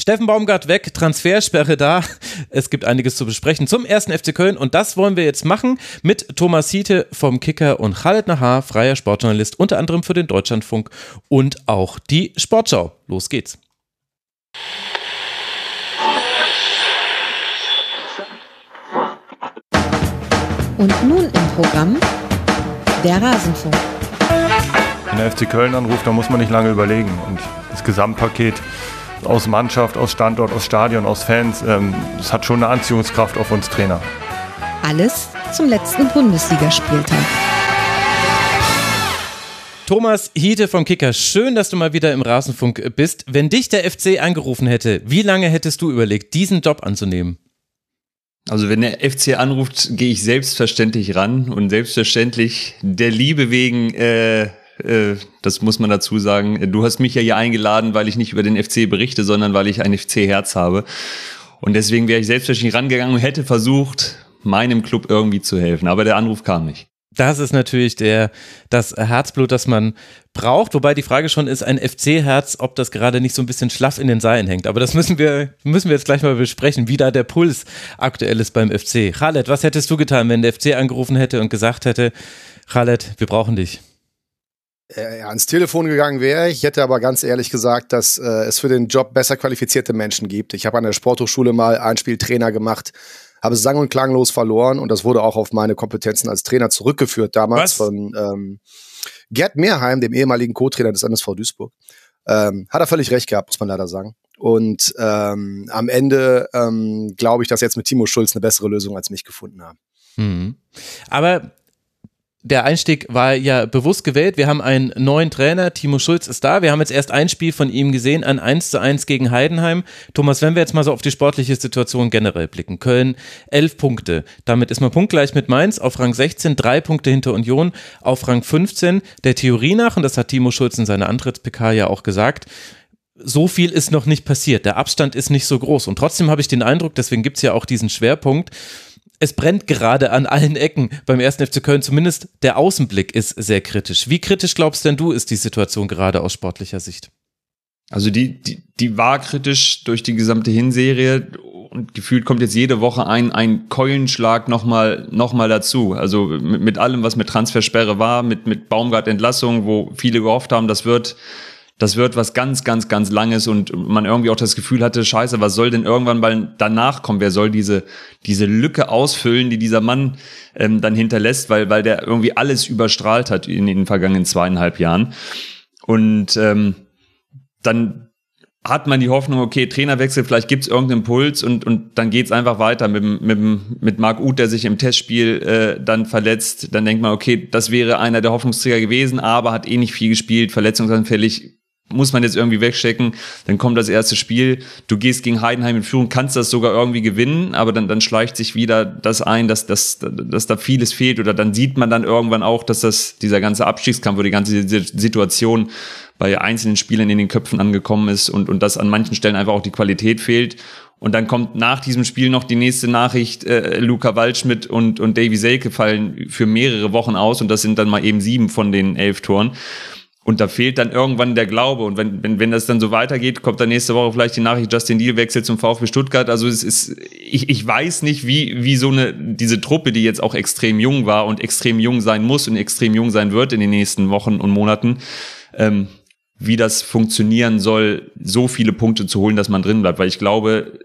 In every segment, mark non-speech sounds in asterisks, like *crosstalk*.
Steffen Baumgart weg, Transfersperre da. Es gibt einiges zu besprechen zum ersten FC Köln und das wollen wir jetzt machen mit Thomas Hiete vom Kicker und Khaled Nahar, freier Sportjournalist, unter anderem für den Deutschlandfunk und auch die Sportschau. Los geht's. Und nun im Programm der Rasenfunk. Wenn der FC Köln anruft, dann muss man nicht lange überlegen und das Gesamtpaket aus Mannschaft, aus Standort, aus Stadion, aus Fans. Ähm, das hat schon eine Anziehungskraft auf uns Trainer. Alles zum letzten Bundesligaspieltag. Thomas Hiete vom Kicker, schön, dass du mal wieder im Rasenfunk bist. Wenn dich der FC angerufen hätte, wie lange hättest du überlegt, diesen Job anzunehmen? Also wenn der FC anruft, gehe ich selbstverständlich ran und selbstverständlich der Liebe wegen äh, das muss man dazu sagen. Du hast mich ja hier eingeladen, weil ich nicht über den FC berichte, sondern weil ich ein FC-Herz habe. Und deswegen wäre ich selbstverständlich rangegangen und hätte versucht, meinem Club irgendwie zu helfen. Aber der Anruf kam nicht. Das ist natürlich der, das Herzblut, das man braucht. Wobei die Frage schon ist, ein FC-Herz, ob das gerade nicht so ein bisschen schlaff in den Seilen hängt. Aber das müssen wir, müssen wir jetzt gleich mal besprechen, wie da der Puls aktuell ist beim FC. Khaled, was hättest du getan, wenn der FC angerufen hätte und gesagt hätte, Khaled, wir brauchen dich? Äh, ans Telefon gegangen wäre. Ich hätte aber ganz ehrlich gesagt, dass äh, es für den Job besser qualifizierte Menschen gibt. Ich habe an der Sporthochschule mal ein Spieltrainer gemacht, habe sang- und klanglos verloren und das wurde auch auf meine Kompetenzen als Trainer zurückgeführt damals Was? von ähm, Gerd Mehrheim, dem ehemaligen Co-Trainer des NSV Duisburg. Ähm, hat er völlig recht gehabt, muss man leider sagen. Und ähm, am Ende ähm, glaube ich, dass jetzt mit Timo Schulz eine bessere Lösung als mich gefunden haben. Mhm. Aber der Einstieg war ja bewusst gewählt. Wir haben einen neuen Trainer, Timo Schulz ist da. Wir haben jetzt erst ein Spiel von ihm gesehen, ein 1 zu 1 gegen Heidenheim. Thomas, wenn wir jetzt mal so auf die sportliche Situation generell blicken. Köln, 11 Punkte. Damit ist man punktgleich mit Mainz auf Rang 16, drei Punkte hinter Union auf Rang 15. Der Theorie nach, und das hat Timo Schulz in seiner Antritts-PK ja auch gesagt, so viel ist noch nicht passiert. Der Abstand ist nicht so groß. Und trotzdem habe ich den Eindruck, deswegen gibt es ja auch diesen Schwerpunkt, es brennt gerade an allen Ecken beim ersten FC Köln. Zumindest der Außenblick ist sehr kritisch. Wie kritisch glaubst denn du, ist die Situation gerade aus sportlicher Sicht? Also die, die, die war kritisch durch die gesamte Hinserie und gefühlt kommt jetzt jede Woche ein, ein Keulenschlag nochmal noch mal dazu. Also mit, mit allem, was mit Transfersperre war, mit, mit Baumgart-Entlassung, wo viele gehofft haben, das wird das wird was ganz, ganz, ganz Langes und man irgendwie auch das Gefühl hatte, scheiße, was soll denn irgendwann mal danach kommen? Wer soll diese, diese Lücke ausfüllen, die dieser Mann ähm, dann hinterlässt, weil, weil der irgendwie alles überstrahlt hat in den vergangenen zweieinhalb Jahren. Und ähm, dann hat man die Hoffnung, okay, Trainerwechsel, vielleicht gibt's irgendeinen Impuls und, und dann geht's einfach weiter mit, mit, mit Marc Uth, der sich im Testspiel äh, dann verletzt. Dann denkt man, okay, das wäre einer der Hoffnungsträger gewesen, aber hat eh nicht viel gespielt, verletzungsanfällig, muss man jetzt irgendwie wegstecken. Dann kommt das erste Spiel. Du gehst gegen Heidenheim in Führung, kannst das sogar irgendwie gewinnen, aber dann, dann schleicht sich wieder das ein, dass, dass, dass da vieles fehlt oder dann sieht man dann irgendwann auch, dass das, dieser ganze Abstiegskampf oder die ganze Situation bei einzelnen Spielern in den Köpfen angekommen ist und, und dass an manchen Stellen einfach auch die Qualität fehlt. Und dann kommt nach diesem Spiel noch die nächste Nachricht, äh, Luca Waldschmidt und, und Davy Selke fallen für mehrere Wochen aus und das sind dann mal eben sieben von den elf Toren. Und da fehlt dann irgendwann der Glaube. Und wenn, wenn, wenn das dann so weitergeht, kommt dann nächste Woche vielleicht die Nachricht, Justin Deal wechselt zum VfB Stuttgart. Also es ist, ich, ich weiß nicht, wie, wie so eine, diese Truppe, die jetzt auch extrem jung war und extrem jung sein muss und extrem jung sein wird in den nächsten Wochen und Monaten, ähm, wie das funktionieren soll, so viele Punkte zu holen, dass man drin bleibt. Weil ich glaube,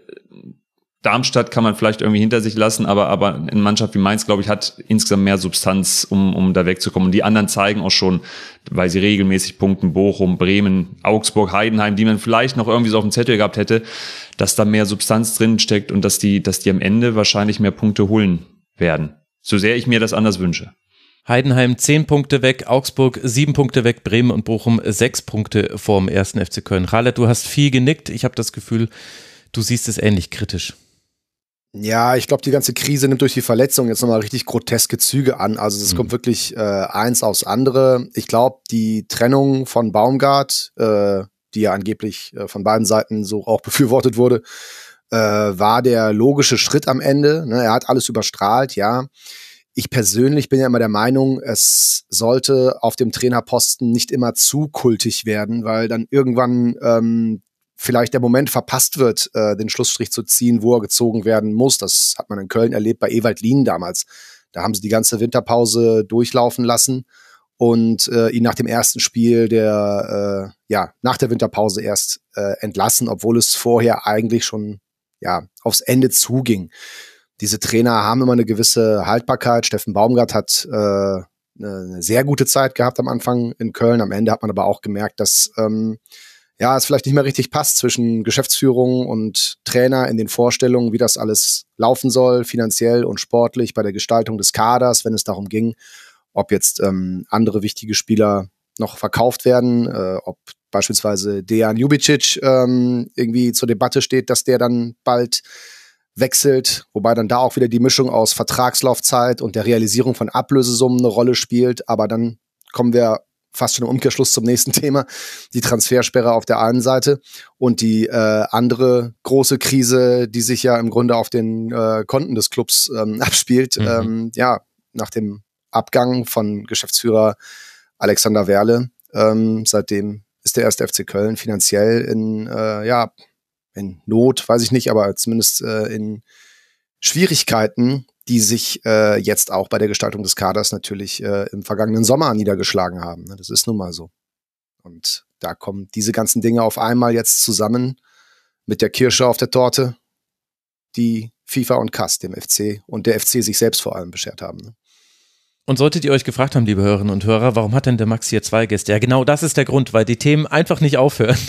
Darmstadt kann man vielleicht irgendwie hinter sich lassen, aber, aber eine Mannschaft wie Mainz, glaube ich, hat insgesamt mehr Substanz, um, um da wegzukommen. Und die anderen zeigen auch schon, weil sie regelmäßig punkten, Bochum, Bremen, Augsburg, Heidenheim, die man vielleicht noch irgendwie so auf dem Zettel gehabt hätte, dass da mehr Substanz drin steckt und dass die, dass die am Ende wahrscheinlich mehr Punkte holen werden. So sehr ich mir das anders wünsche. Heidenheim zehn Punkte weg, Augsburg sieben Punkte weg, Bremen und Bochum sechs Punkte vorm ersten FC Köln. Rallet, du hast viel genickt. Ich habe das Gefühl, du siehst es ähnlich kritisch. Ja, ich glaube, die ganze Krise nimmt durch die Verletzung jetzt nochmal richtig groteske Züge an. Also es mhm. kommt wirklich äh, eins aufs andere. Ich glaube, die Trennung von Baumgart, äh, die ja angeblich äh, von beiden Seiten so auch *laughs* befürwortet wurde, äh, war der logische Schritt am Ende. Ne? Er hat alles überstrahlt, ja. Ich persönlich bin ja immer der Meinung, es sollte auf dem Trainerposten nicht immer zu kultig werden, weil dann irgendwann ähm, vielleicht der Moment verpasst wird, äh, den Schlussstrich zu ziehen, wo er gezogen werden muss. Das hat man in Köln erlebt bei Ewald Lien damals. Da haben sie die ganze Winterpause durchlaufen lassen und äh, ihn nach dem ersten Spiel der äh, ja nach der Winterpause erst äh, entlassen, obwohl es vorher eigentlich schon ja aufs Ende zuging. Diese Trainer haben immer eine gewisse Haltbarkeit. Steffen Baumgart hat äh, eine sehr gute Zeit gehabt am Anfang in Köln. Am Ende hat man aber auch gemerkt, dass ähm, ja, es vielleicht nicht mehr richtig passt zwischen Geschäftsführung und Trainer in den Vorstellungen, wie das alles laufen soll, finanziell und sportlich bei der Gestaltung des Kaders, wenn es darum ging, ob jetzt ähm, andere wichtige Spieler noch verkauft werden, äh, ob beispielsweise Dejan Jubicic ähm, irgendwie zur Debatte steht, dass der dann bald wechselt, wobei dann da auch wieder die Mischung aus Vertragslaufzeit und der Realisierung von Ablösesummen eine Rolle spielt. Aber dann kommen wir fast schon im Umkehrschluss zum nächsten *laughs* Thema, die Transfersperre auf der einen Seite und die äh, andere große Krise, die sich ja im Grunde auf den äh, Konten des Clubs ähm, *laughs* abspielt. Mhm. Ähm, ja, nach dem Abgang von Geschäftsführer Alexander Werle, ähm, seitdem ist der erste FC Köln finanziell in, äh, ja, in Not, weiß ich nicht, aber zumindest äh, in Schwierigkeiten, die sich äh, jetzt auch bei der Gestaltung des Kaders natürlich äh, im vergangenen Sommer niedergeschlagen haben. Ne? Das ist nun mal so. Und da kommen diese ganzen Dinge auf einmal jetzt zusammen mit der Kirsche auf der Torte, die FIFA und CAS dem FC und der FC sich selbst vor allem beschert haben. Und solltet ihr euch gefragt haben, liebe Hörerinnen und Hörer, warum hat denn der Max hier zwei Gäste? Ja, genau das ist der Grund, weil die Themen einfach nicht aufhören. *laughs*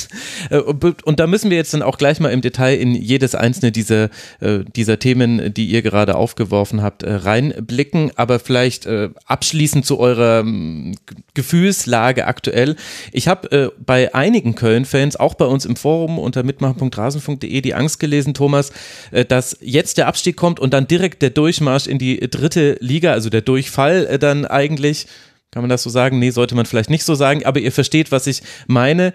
Äh, und da müssen wir jetzt dann auch gleich mal im Detail in jedes einzelne dieser, äh, dieser Themen, die ihr gerade aufgeworfen habt, äh, reinblicken. Aber vielleicht abschließend zu eurer ähm, Gefühlslage aktuell. Ich habe bei einigen Köln-Fans, auch bei uns im Forum unter mitmachen.rasen.de, die Angst gelesen, Thomas, dass jetzt der Abstieg kommt und dann direkt der Durchmarsch in die dritte Liga, also der Durchfall äh, dann eigentlich. Kann man das so sagen? Nee, sollte man vielleicht nicht so sagen, aber ihr versteht, was ich meine.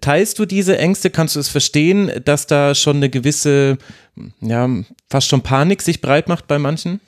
Teilst du diese Ängste? Kannst du es verstehen, dass da schon eine gewisse, ja, fast schon Panik sich breit macht bei manchen?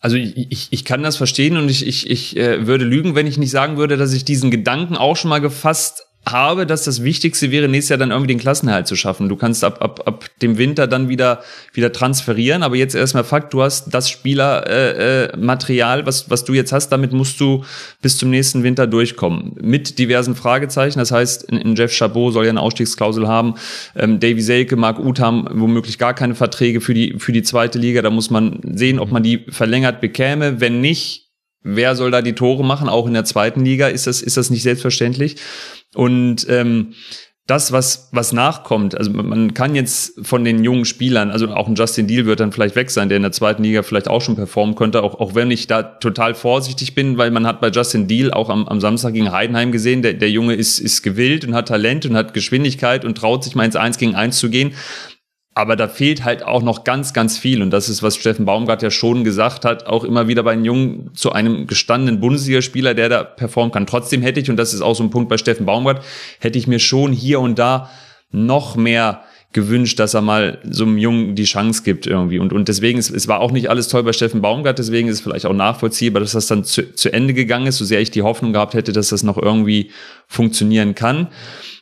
Also ich, ich kann das verstehen und ich, ich, ich äh, würde lügen, wenn ich nicht sagen würde, dass ich diesen Gedanken auch schon mal gefasst habe, dass das Wichtigste wäre, nächstes Jahr dann irgendwie den Klassenerhalt zu schaffen. Du kannst ab, ab, ab dem Winter dann wieder, wieder transferieren, aber jetzt erstmal Fakt, du hast das Spielermaterial, äh, äh, was, was du jetzt hast, damit musst du bis zum nächsten Winter durchkommen. Mit diversen Fragezeichen, das heißt, in, in Jeff Chabot soll ja eine Ausstiegsklausel haben, ähm, Davy Selke, Marc Uth womöglich gar keine Verträge für die, für die zweite Liga, da muss man sehen, ob man die verlängert bekäme, wenn nicht, Wer soll da die Tore machen? Auch in der zweiten Liga ist das, ist das nicht selbstverständlich. Und ähm, das, was, was nachkommt, also man kann jetzt von den jungen Spielern, also auch ein Justin Deal wird dann vielleicht weg sein, der in der zweiten Liga vielleicht auch schon performen könnte, auch, auch wenn ich da total vorsichtig bin, weil man hat bei Justin Deal auch am, am Samstag gegen Heidenheim gesehen, der, der Junge ist, ist gewillt und hat Talent und hat Geschwindigkeit und traut sich mal ins Eins gegen Eins zu gehen. Aber da fehlt halt auch noch ganz, ganz viel. Und das ist, was Steffen Baumgart ja schon gesagt hat, auch immer wieder bei den Jungen zu einem gestandenen Bundesligaspieler, der da performen kann. Trotzdem hätte ich, und das ist auch so ein Punkt bei Steffen Baumgart, hätte ich mir schon hier und da noch mehr gewünscht, dass er mal so einem Jungen die Chance gibt irgendwie. Und, und deswegen, es, es war auch nicht alles toll bei Steffen Baumgart, deswegen ist es vielleicht auch nachvollziehbar, dass das dann zu, zu Ende gegangen ist, so sehr ich die Hoffnung gehabt hätte, dass das noch irgendwie funktionieren kann.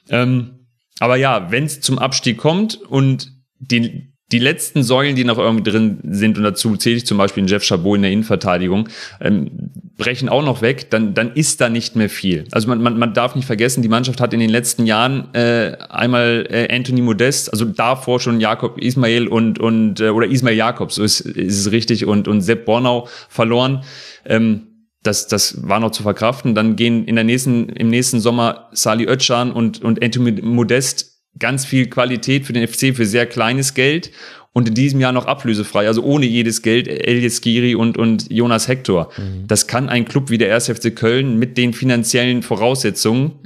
Ähm, aber ja, wenn es zum Abstieg kommt und die, die letzten Säulen, die noch irgendwie drin sind, und dazu zähle ich zum Beispiel Jeff Chabot in der Innenverteidigung, ähm, brechen auch noch weg, dann, dann ist da nicht mehr viel. Also man, man, man darf nicht vergessen, die Mannschaft hat in den letzten Jahren äh, einmal äh, Anthony Modest, also davor schon Jakob Ismail und, und äh, oder Ismail Jakobs, so ist, ist es richtig, und, und Sepp Bornau verloren. Ähm, das, das war noch zu verkraften. Dann gehen in der nächsten, im nächsten Sommer Sali Özcan und, und Anthony Modest ganz viel Qualität für den FC für sehr kleines Geld und in diesem Jahr noch ablösefrei, also ohne jedes Geld, Elias Giri und, und Jonas Hector. Mhm. Das kann ein Club wie der 1. FC Köln mit den finanziellen Voraussetzungen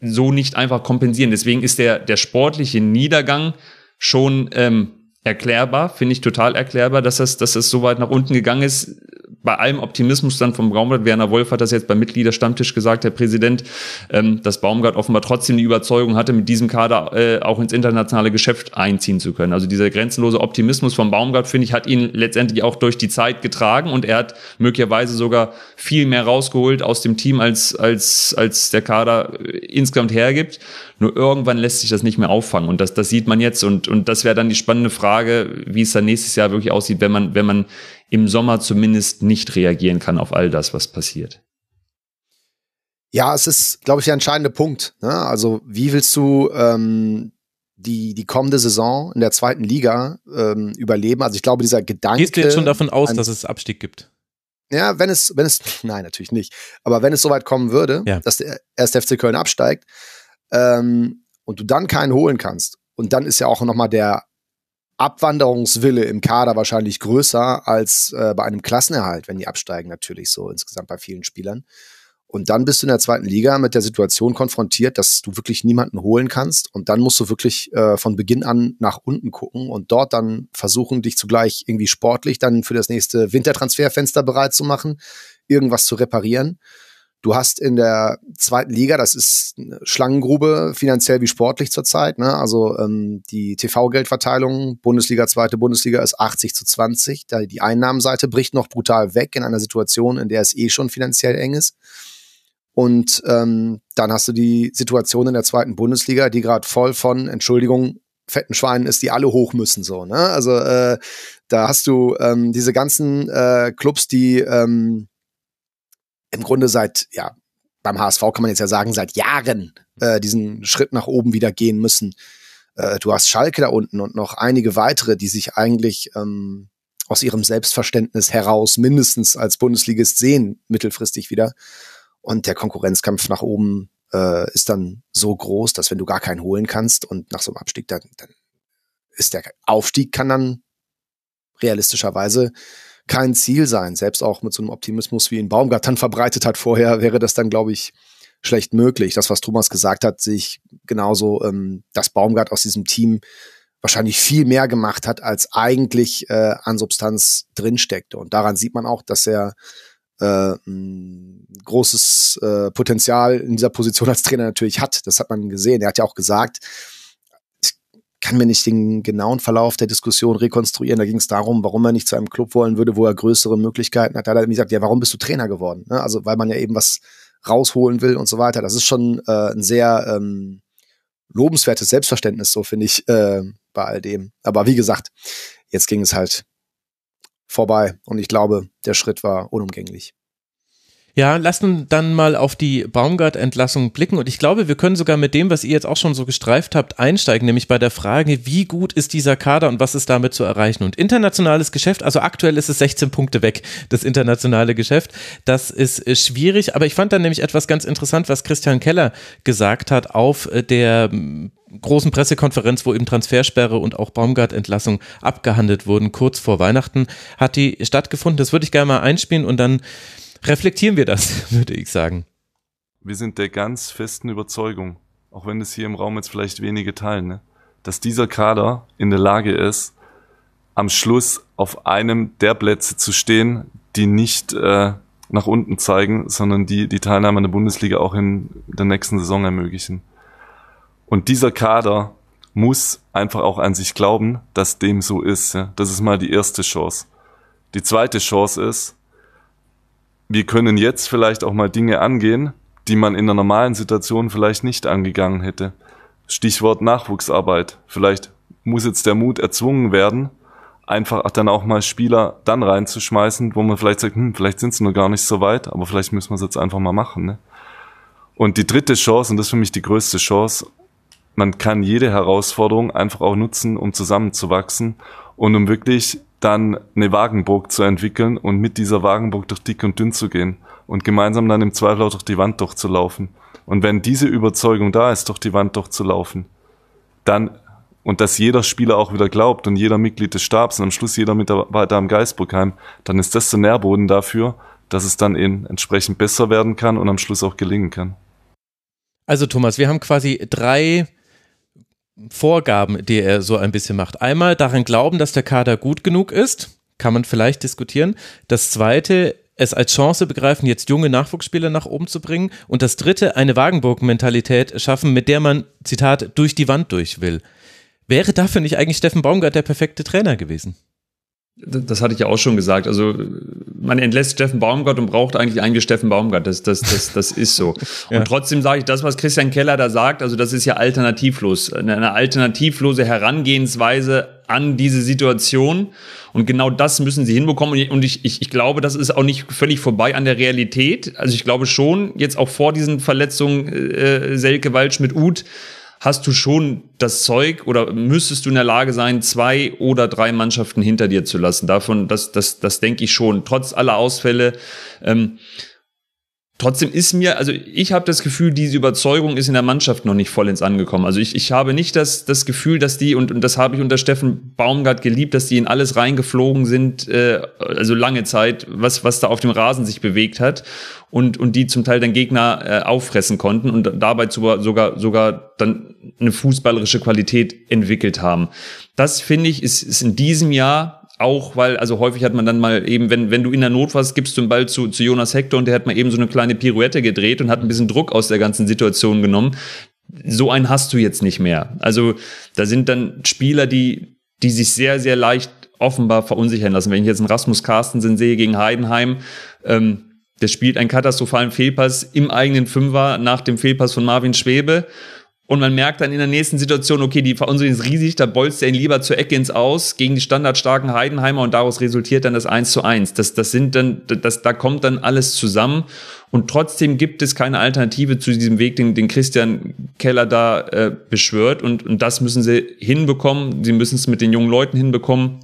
so nicht einfach kompensieren. Deswegen ist der, der sportliche Niedergang schon ähm, erklärbar, finde ich total erklärbar, dass das, dass das so weit nach unten gegangen ist bei allem Optimismus dann vom Baumgart, Werner Wolf hat das jetzt beim Mitgliederstammtisch gesagt, der Präsident, ähm, dass Baumgart offenbar trotzdem die Überzeugung hatte, mit diesem Kader äh, auch ins internationale Geschäft einziehen zu können. Also dieser grenzenlose Optimismus vom Baumgart, finde ich, hat ihn letztendlich auch durch die Zeit getragen und er hat möglicherweise sogar viel mehr rausgeholt aus dem Team, als, als, als der Kader äh, insgesamt hergibt. Nur irgendwann lässt sich das nicht mehr auffangen. Und das, das sieht man jetzt. Und, und das wäre dann die spannende Frage, wie es dann nächstes Jahr wirklich aussieht, wenn man, wenn man im Sommer zumindest nicht reagieren kann auf all das, was passiert. Ja, es ist, glaube ich, der entscheidende Punkt. Ne? Also, wie willst du ähm, die, die kommende Saison in der zweiten Liga ähm, überleben? Also, ich glaube, dieser Gedanke. Gehst du jetzt schon davon aus, dass es Abstieg gibt? Ja, wenn es, wenn es, *laughs* nein, natürlich nicht. Aber wenn es soweit kommen würde, ja. dass der erste FC Köln absteigt ähm, und du dann keinen holen kannst, und dann ist ja auch nochmal der Abwanderungswille im Kader wahrscheinlich größer als äh, bei einem Klassenerhalt, wenn die absteigen, natürlich so insgesamt bei vielen Spielern. Und dann bist du in der zweiten Liga mit der Situation konfrontiert, dass du wirklich niemanden holen kannst. Und dann musst du wirklich äh, von Beginn an nach unten gucken und dort dann versuchen, dich zugleich irgendwie sportlich dann für das nächste Wintertransferfenster bereit zu machen, irgendwas zu reparieren. Du hast in der zweiten Liga, das ist eine Schlangengrube, finanziell wie sportlich zurzeit. Ne? Also ähm, die TV-Geldverteilung, Bundesliga, zweite Bundesliga ist 80 zu 20. Da die Einnahmenseite bricht noch brutal weg in einer Situation, in der es eh schon finanziell eng ist. Und ähm, dann hast du die Situation in der zweiten Bundesliga, die gerade voll von, Entschuldigung, fetten Schweinen ist, die alle hoch müssen. So, ne? Also äh, da hast du ähm, diese ganzen äh, Clubs, die ähm, im Grunde seit, ja, beim HSV kann man jetzt ja sagen, seit Jahren äh, diesen Schritt nach oben wieder gehen müssen. Äh, du hast Schalke da unten und noch einige weitere, die sich eigentlich ähm, aus ihrem Selbstverständnis heraus mindestens als Bundesligist sehen, mittelfristig wieder. Und der Konkurrenzkampf nach oben äh, ist dann so groß, dass wenn du gar keinen holen kannst und nach so einem Abstieg, dann, dann ist der Aufstieg kann dann realistischerweise kein Ziel sein. Selbst auch mit so einem Optimismus, wie ihn Baumgart dann verbreitet hat vorher, wäre das dann, glaube ich, schlecht möglich. Das, was Thomas gesagt hat, sehe ich genauso, ähm, dass Baumgart aus diesem Team wahrscheinlich viel mehr gemacht hat, als eigentlich äh, an Substanz drinsteckte. Und daran sieht man auch, dass er äh, ein großes äh, Potenzial in dieser Position als Trainer natürlich hat. Das hat man gesehen. Er hat ja auch gesagt, kann mir nicht den genauen Verlauf der Diskussion rekonstruieren. Da ging es darum, warum er nicht zu einem Club wollen würde, wo er größere Möglichkeiten hat. Da hat er mir gesagt, ja, warum bist du Trainer geworden? Ne? Also weil man ja eben was rausholen will und so weiter. Das ist schon äh, ein sehr ähm, lobenswertes Selbstverständnis, so finde ich, äh, bei all dem. Aber wie gesagt, jetzt ging es halt vorbei. Und ich glaube, der Schritt war unumgänglich. Ja, lasst uns dann mal auf die Baumgart-Entlassung blicken und ich glaube, wir können sogar mit dem, was ihr jetzt auch schon so gestreift habt, einsteigen, nämlich bei der Frage, wie gut ist dieser Kader und was ist damit zu erreichen. Und internationales Geschäft, also aktuell ist es 16 Punkte weg, das internationale Geschäft. Das ist schwierig, aber ich fand dann nämlich etwas ganz interessant, was Christian Keller gesagt hat auf der großen Pressekonferenz, wo eben Transfersperre und auch Baumgart-Entlassung abgehandelt wurden, kurz vor Weihnachten, hat die stattgefunden. Das würde ich gerne mal einspielen und dann reflektieren wir das, *laughs* würde ich sagen. Wir sind der ganz festen Überzeugung, auch wenn es hier im Raum jetzt vielleicht wenige teilen, ne, dass dieser Kader in der Lage ist, am Schluss auf einem der Plätze zu stehen, die nicht äh, nach unten zeigen, sondern die die Teilnahme an der Bundesliga auch in der nächsten Saison ermöglichen. Und dieser Kader muss einfach auch an sich glauben, dass dem so ist. Ja. Das ist mal die erste Chance. Die zweite Chance ist, wir können jetzt vielleicht auch mal Dinge angehen, die man in einer normalen Situation vielleicht nicht angegangen hätte. Stichwort Nachwuchsarbeit. Vielleicht muss jetzt der Mut erzwungen werden, einfach dann auch mal Spieler dann reinzuschmeißen, wo man vielleicht sagt, hm, vielleicht sind sie noch gar nicht so weit, aber vielleicht müssen wir es jetzt einfach mal machen. Ne? Und die dritte Chance, und das ist für mich die größte Chance, man kann jede Herausforderung einfach auch nutzen, um zusammenzuwachsen und um wirklich dann eine Wagenburg zu entwickeln und mit dieser Wagenburg durch dick und dünn zu gehen und gemeinsam dann im Zweifel auch durch die Wand durchzulaufen. Und wenn diese Überzeugung da ist, durch die Wand durchzulaufen, dann und dass jeder Spieler auch wieder glaubt und jeder Mitglied des Stabs und am Schluss jeder Mitarbeiter am Geisburgheim, dann ist das der Nährboden dafür, dass es dann eben entsprechend besser werden kann und am Schluss auch gelingen kann. Also Thomas, wir haben quasi drei Vorgaben, die er so ein bisschen macht. Einmal daran glauben, dass der Kader gut genug ist, kann man vielleicht diskutieren. Das zweite, es als Chance begreifen, jetzt junge Nachwuchsspieler nach oben zu bringen. Und das dritte, eine Wagenburg-Mentalität schaffen, mit der man, Zitat, durch die Wand durch will. Wäre dafür nicht eigentlich Steffen Baumgart der perfekte Trainer gewesen? Das hatte ich ja auch schon gesagt. Also man entlässt Steffen Baumgart und braucht eigentlich eigentlich Steffen Baumgart. Das, das, das, das ist so. *laughs* ja. Und trotzdem sage ich, das, was Christian Keller da sagt, also das ist ja alternativlos. Eine alternativlose Herangehensweise an diese Situation. Und genau das müssen sie hinbekommen. Und ich, ich, ich glaube, das ist auch nicht völlig vorbei an der Realität. Also ich glaube schon, jetzt auch vor diesen Verletzungen äh, Selke Waldschmidt-Uth, hast du schon das Zeug oder müsstest du in der Lage sein, zwei oder drei Mannschaften hinter dir zu lassen. Davon, das, das, das denke ich schon. Trotz aller Ausfälle. Ähm, Trotzdem ist mir, also ich habe das Gefühl, diese Überzeugung ist in der Mannschaft noch nicht vollends angekommen. Also ich, ich habe nicht das, das Gefühl, dass die, und, und das habe ich unter Steffen Baumgart geliebt, dass die in alles reingeflogen sind, äh, also lange Zeit, was, was da auf dem Rasen sich bewegt hat und, und die zum Teil dann Gegner äh, auffressen konnten und dabei sogar, sogar dann eine fußballerische Qualität entwickelt haben. Das finde ich, ist, ist in diesem Jahr auch, weil, also häufig hat man dann mal eben, wenn, wenn du in der Not warst, gibst du den Ball zu, zu Jonas Hector und der hat mal eben so eine kleine Pirouette gedreht und hat ein bisschen Druck aus der ganzen Situation genommen. So einen hast du jetzt nicht mehr. Also da sind dann Spieler, die, die sich sehr, sehr leicht offenbar verunsichern lassen. Wenn ich jetzt einen Rasmus Carstensen sehe gegen Heidenheim, ähm, der spielt einen katastrophalen Fehlpass im eigenen Fünfer nach dem Fehlpass von Marvin Schwebe und man merkt dann in der nächsten Situation, okay, die Verunsicherung ist riesig, da bolzt er ihn lieber zur Ecke ins Aus gegen die standardstarken Heidenheimer und daraus resultiert dann das 1 zu 1. Das, das sind dann, das, da kommt dann alles zusammen und trotzdem gibt es keine Alternative zu diesem Weg, den, den Christian Keller da äh, beschwört und, und das müssen sie hinbekommen. Sie müssen es mit den jungen Leuten hinbekommen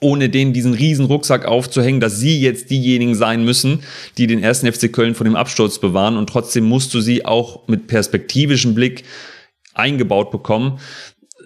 ohne denen diesen riesen Rucksack aufzuhängen, dass sie jetzt diejenigen sein müssen, die den ersten FC Köln von dem Absturz bewahren und trotzdem musst du sie auch mit perspektivischem Blick eingebaut bekommen.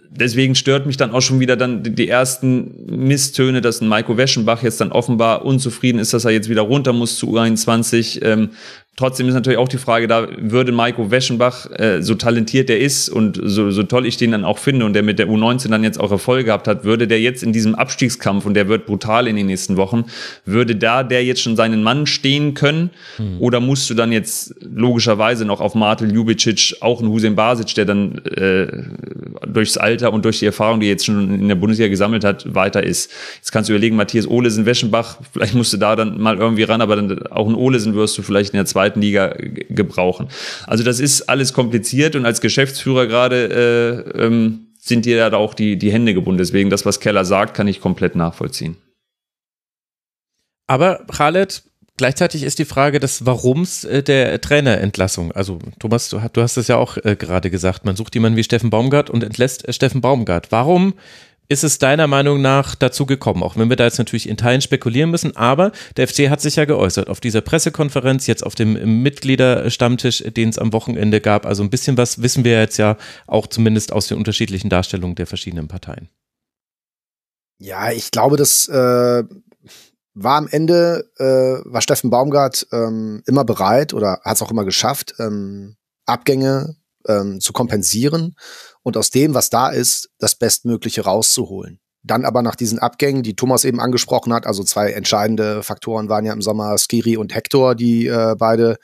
Deswegen stört mich dann auch schon wieder dann die ersten Misstöne, dass ein Maiko Weschenbach jetzt dann offenbar unzufrieden ist, dass er jetzt wieder runter muss zu U21. Ähm, Trotzdem ist natürlich auch die Frage, da würde Maiko Weschenbach, äh, so talentiert er ist und so, so toll ich den dann auch finde und der mit der U19 dann jetzt auch Erfolg gehabt hat, würde der jetzt in diesem Abstiegskampf und der wird brutal in den nächsten Wochen, würde da der jetzt schon seinen Mann stehen können hm. oder musst du dann jetzt logischerweise noch auf Martel Jubicic, auch ein Hussein Basic, der dann äh, durchs Alter und durch die Erfahrung, die er jetzt schon in der Bundesliga gesammelt hat, weiter ist. Jetzt kannst du überlegen, Matthias Olesen, Weschenbach, vielleicht musst du da dann mal irgendwie ran, aber dann auch ein Olesen wirst du vielleicht in der zweiten zweiten Liga gebrauchen. Also das ist alles kompliziert und als Geschäftsführer gerade äh, ähm, sind dir da auch die, die Hände gebunden. Deswegen das, was Keller sagt, kann ich komplett nachvollziehen. Aber Khaled, gleichzeitig ist die Frage des Warums äh, der Trainerentlassung. Also Thomas, du, hast es ja auch äh, gerade gesagt, man sucht jemanden wie Steffen Baumgart und entlässt äh, Steffen Baumgart. Warum ist es deiner Meinung nach dazu gekommen? Auch wenn wir da jetzt natürlich in Teilen spekulieren müssen, aber der FC hat sich ja geäußert auf dieser Pressekonferenz, jetzt auf dem Mitgliederstammtisch, den es am Wochenende gab. Also ein bisschen was wissen wir jetzt ja auch zumindest aus den unterschiedlichen Darstellungen der verschiedenen Parteien. Ja, ich glaube, das äh, war am Ende, äh, war Steffen Baumgart ähm, immer bereit oder hat es auch immer geschafft, ähm, Abgänge ähm, zu kompensieren und aus dem, was da ist, das Bestmögliche rauszuholen. Dann aber nach diesen Abgängen, die Thomas eben angesprochen hat, also zwei entscheidende Faktoren waren ja im Sommer Skiri und Hector, die äh, beide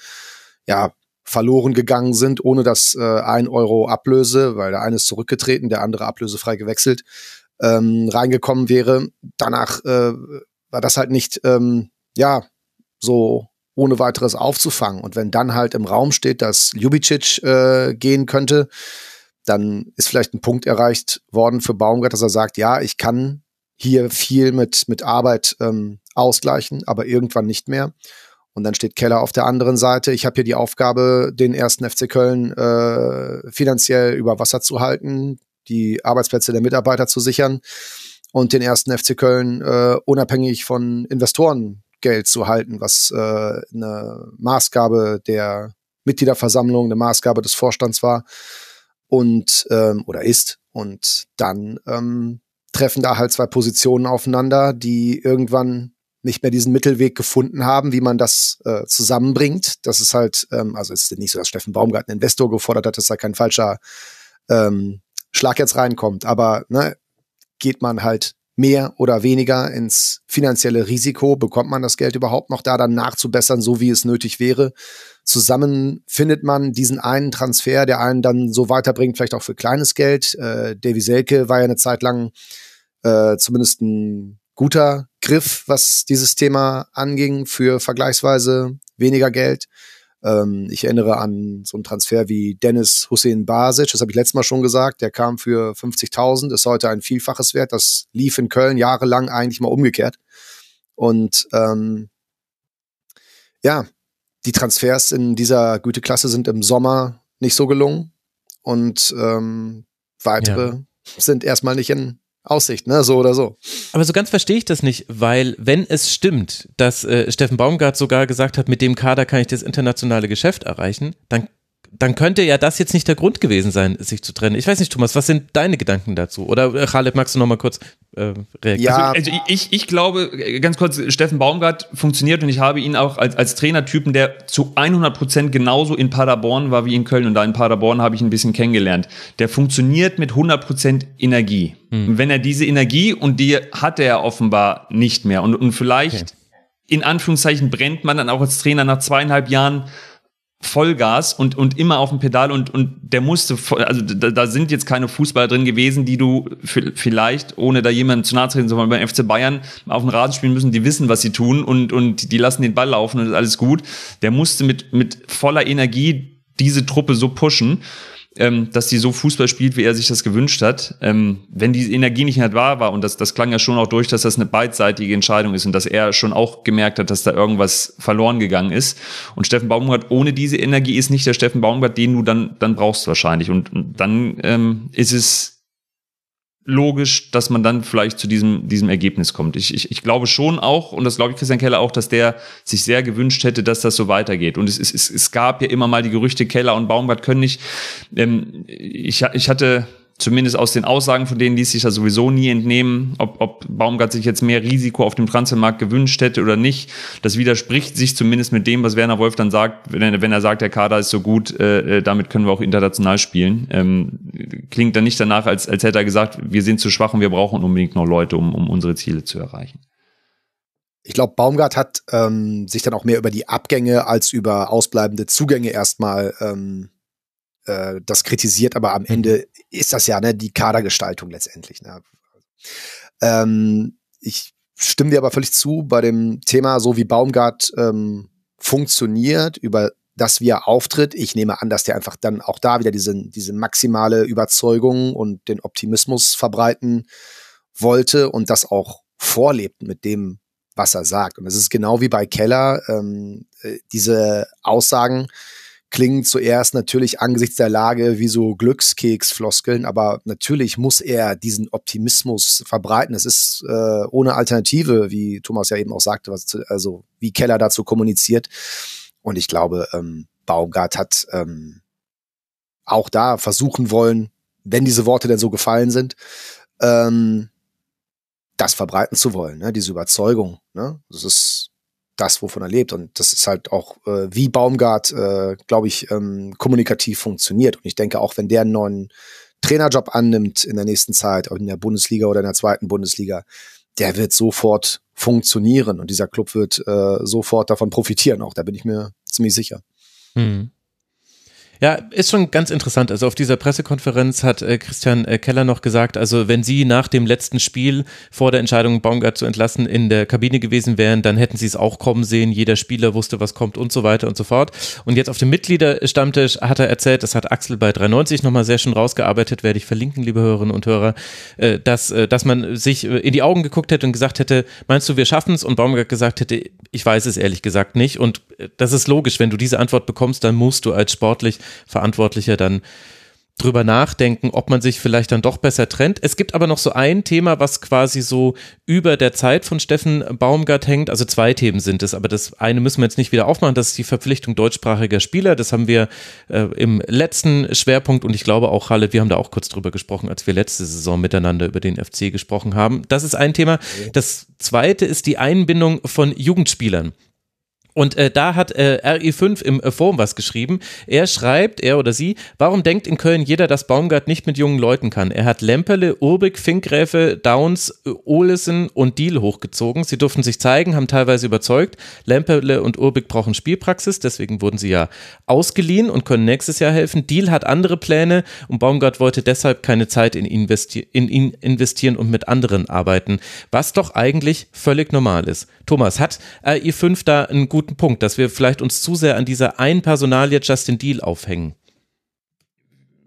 ja verloren gegangen sind, ohne dass äh, ein Euro Ablöse, weil der eine ist zurückgetreten, der andere ablösefrei gewechselt, ähm, reingekommen wäre. Danach äh, war das halt nicht, ähm, ja, so ohne weiteres aufzufangen. Und wenn dann halt im Raum steht, dass Ljubicic äh, gehen könnte, dann ist vielleicht ein Punkt erreicht worden für Baumgart, dass er sagt, ja, ich kann hier viel mit, mit Arbeit ähm, ausgleichen, aber irgendwann nicht mehr. Und dann steht Keller auf der anderen Seite. Ich habe hier die Aufgabe, den ersten FC Köln äh, finanziell über Wasser zu halten, die Arbeitsplätze der Mitarbeiter zu sichern und den ersten FC Köln äh, unabhängig von Investorengeld zu halten, was äh, eine Maßgabe der Mitgliederversammlung, eine Maßgabe des Vorstands war und ähm, oder ist. Und dann ähm, treffen da halt zwei Positionen aufeinander, die irgendwann nicht mehr diesen Mittelweg gefunden haben, wie man das äh, zusammenbringt. Das ist halt, ähm, also es ist nicht so, dass Steffen Baumgart einen Investor gefordert hat, dass da kein falscher ähm, Schlag jetzt reinkommt. Aber ne, geht man halt mehr oder weniger ins finanzielle Risiko, bekommt man das Geld überhaupt noch da dann nachzubessern, so wie es nötig wäre zusammen findet man diesen einen Transfer, der einen dann so weiterbringt, vielleicht auch für kleines Geld. Äh, Davy Selke war ja eine Zeit lang äh, zumindest ein guter Griff, was dieses Thema anging, für vergleichsweise weniger Geld. Ähm, ich erinnere an so einen Transfer wie Dennis Hussein Basic, das habe ich letztes Mal schon gesagt, der kam für 50.000, ist heute ein Vielfaches wert. Das lief in Köln jahrelang eigentlich mal umgekehrt. Und ähm, ja, die Transfers in dieser Güteklasse sind im Sommer nicht so gelungen und ähm, weitere ja. sind erstmal nicht in Aussicht, ne? So oder so. Aber so ganz verstehe ich das nicht, weil wenn es stimmt, dass äh, Steffen Baumgart sogar gesagt hat, mit dem Kader kann ich das internationale Geschäft erreichen, dann dann könnte ja das jetzt nicht der Grund gewesen sein, sich zu trennen. Ich weiß nicht, Thomas, was sind deine Gedanken dazu? Oder äh, Khaled, magst du noch mal kurz äh, reagieren? Ja, also, also ich, ich glaube, äh, ganz kurz, Steffen Baumgart funktioniert und ich habe ihn auch als, als Trainertypen, der zu 100 Prozent genauso in Paderborn war wie in Köln und da in Paderborn habe ich ein bisschen kennengelernt. Der funktioniert mit 100 Prozent Energie. Hm. Wenn er diese Energie und die hat er offenbar nicht mehr und, und vielleicht okay. in Anführungszeichen brennt man dann auch als Trainer nach zweieinhalb Jahren Vollgas und, und immer auf dem Pedal und, und der musste, also da, da sind jetzt keine Fußballer drin gewesen, die du vielleicht, ohne da jemanden zu nahe treten, sondern beim FC Bayern auf dem Rasen spielen müssen, die wissen, was sie tun und, und die lassen den Ball laufen und ist alles gut. Der musste mit, mit voller Energie diese Truppe so pushen ähm, dass sie so Fußball spielt, wie er sich das gewünscht hat. Ähm, wenn die Energie nicht mehr da war, und das, das klang ja schon auch durch, dass das eine beidseitige Entscheidung ist und dass er schon auch gemerkt hat, dass da irgendwas verloren gegangen ist. Und Steffen Baumgart ohne diese Energie ist nicht der Steffen Baumgart, den du dann, dann brauchst wahrscheinlich. Und, und dann ähm, ist es logisch, dass man dann vielleicht zu diesem, diesem Ergebnis kommt. Ich, ich, ich glaube schon auch, und das glaube ich Christian Keller auch, dass der sich sehr gewünscht hätte, dass das so weitergeht. Und es, es, es, gab ja immer mal die Gerüchte, Keller und Baumgart können nicht. Ähm, ich, ich hatte zumindest aus den Aussagen von denen ließ sich da sowieso nie entnehmen, ob, ob Baumgart sich jetzt mehr Risiko auf dem Transfermarkt gewünscht hätte oder nicht. Das widerspricht sich zumindest mit dem, was Werner Wolf dann sagt, wenn er, wenn er sagt, der Kader ist so gut, äh, äh, damit können wir auch international spielen. Ähm, klingt dann nicht danach, als, als hätte er gesagt, wir sind zu schwach und wir brauchen unbedingt noch Leute, um, um unsere Ziele zu erreichen. Ich glaube, Baumgart hat ähm, sich dann auch mehr über die Abgänge als über ausbleibende Zugänge erstmal ähm, äh, das kritisiert, aber am Ende ist das ja ne, die Kadergestaltung letztendlich. Ne? Ähm, ich stimme dir aber völlig zu bei dem Thema, so wie Baumgart ähm, funktioniert, über das wie er auftritt. Ich nehme an, dass der einfach dann auch da wieder diese, diese maximale Überzeugung und den Optimismus verbreiten wollte und das auch vorlebt mit dem, was er sagt. Und es ist genau wie bei Keller, ähm, äh, diese Aussagen, klingen zuerst natürlich angesichts der Lage wie so Glückskeksfloskeln, aber natürlich muss er diesen Optimismus verbreiten. Es ist äh, ohne Alternative, wie Thomas ja eben auch sagte, was, also wie Keller dazu kommuniziert. Und ich glaube, ähm, Baumgart hat ähm, auch da versuchen wollen, wenn diese Worte denn so gefallen sind, ähm, das verbreiten zu wollen, ne? diese Überzeugung. Ne? Das ist das, wovon er lebt. Und das ist halt auch, äh, wie Baumgart, äh, glaube ich, ähm, kommunikativ funktioniert. Und ich denke, auch wenn der einen neuen Trainerjob annimmt in der nächsten Zeit, in der Bundesliga oder in der zweiten Bundesliga, der wird sofort funktionieren und dieser Club wird äh, sofort davon profitieren. Auch da bin ich mir ziemlich sicher. Hm. Ja, ist schon ganz interessant. Also auf dieser Pressekonferenz hat äh, Christian äh, Keller noch gesagt, also wenn Sie nach dem letzten Spiel vor der Entscheidung, Baumgart zu entlassen, in der Kabine gewesen wären, dann hätten Sie es auch kommen sehen. Jeder Spieler wusste, was kommt und so weiter und so fort. Und jetzt auf dem Mitgliederstammtisch hat er erzählt, das hat Axel bei 390 nochmal sehr schön rausgearbeitet, werde ich verlinken, liebe Hörerinnen und Hörer, äh, dass, äh, dass man sich äh, in die Augen geguckt hätte und gesagt hätte, meinst du, wir schaffen es? Und Baumgart gesagt hätte, ich weiß es ehrlich gesagt nicht. Und äh, das ist logisch, wenn du diese Antwort bekommst, dann musst du als sportlich Verantwortlicher dann drüber nachdenken, ob man sich vielleicht dann doch besser trennt. Es gibt aber noch so ein Thema, was quasi so über der Zeit von Steffen Baumgart hängt. Also zwei Themen sind es, aber das eine müssen wir jetzt nicht wieder aufmachen. Das ist die Verpflichtung deutschsprachiger Spieler. Das haben wir äh, im letzten Schwerpunkt und ich glaube auch, Halle, wir haben da auch kurz drüber gesprochen, als wir letzte Saison miteinander über den FC gesprochen haben. Das ist ein Thema. Das zweite ist die Einbindung von Jugendspielern. Und äh, da hat äh, RE5 im äh, Forum was geschrieben. Er schreibt, er oder sie, warum denkt in Köln jeder, dass Baumgart nicht mit jungen Leuten kann? Er hat Lemperle, Urbig, Finkgräfe, Downs, Olesen und Deal hochgezogen. Sie durften sich zeigen, haben teilweise überzeugt. Lemperle und Urbig brauchen Spielpraxis, deswegen wurden sie ja ausgeliehen und können nächstes Jahr helfen. Deal hat andere Pläne und Baumgart wollte deshalb keine Zeit in, investi in ihn investieren und mit anderen arbeiten, was doch eigentlich völlig normal ist. Thomas, hat RE5 da einen guten guten Punkt, dass wir vielleicht uns zu sehr an dieser einen Personalie Justin Deal aufhängen.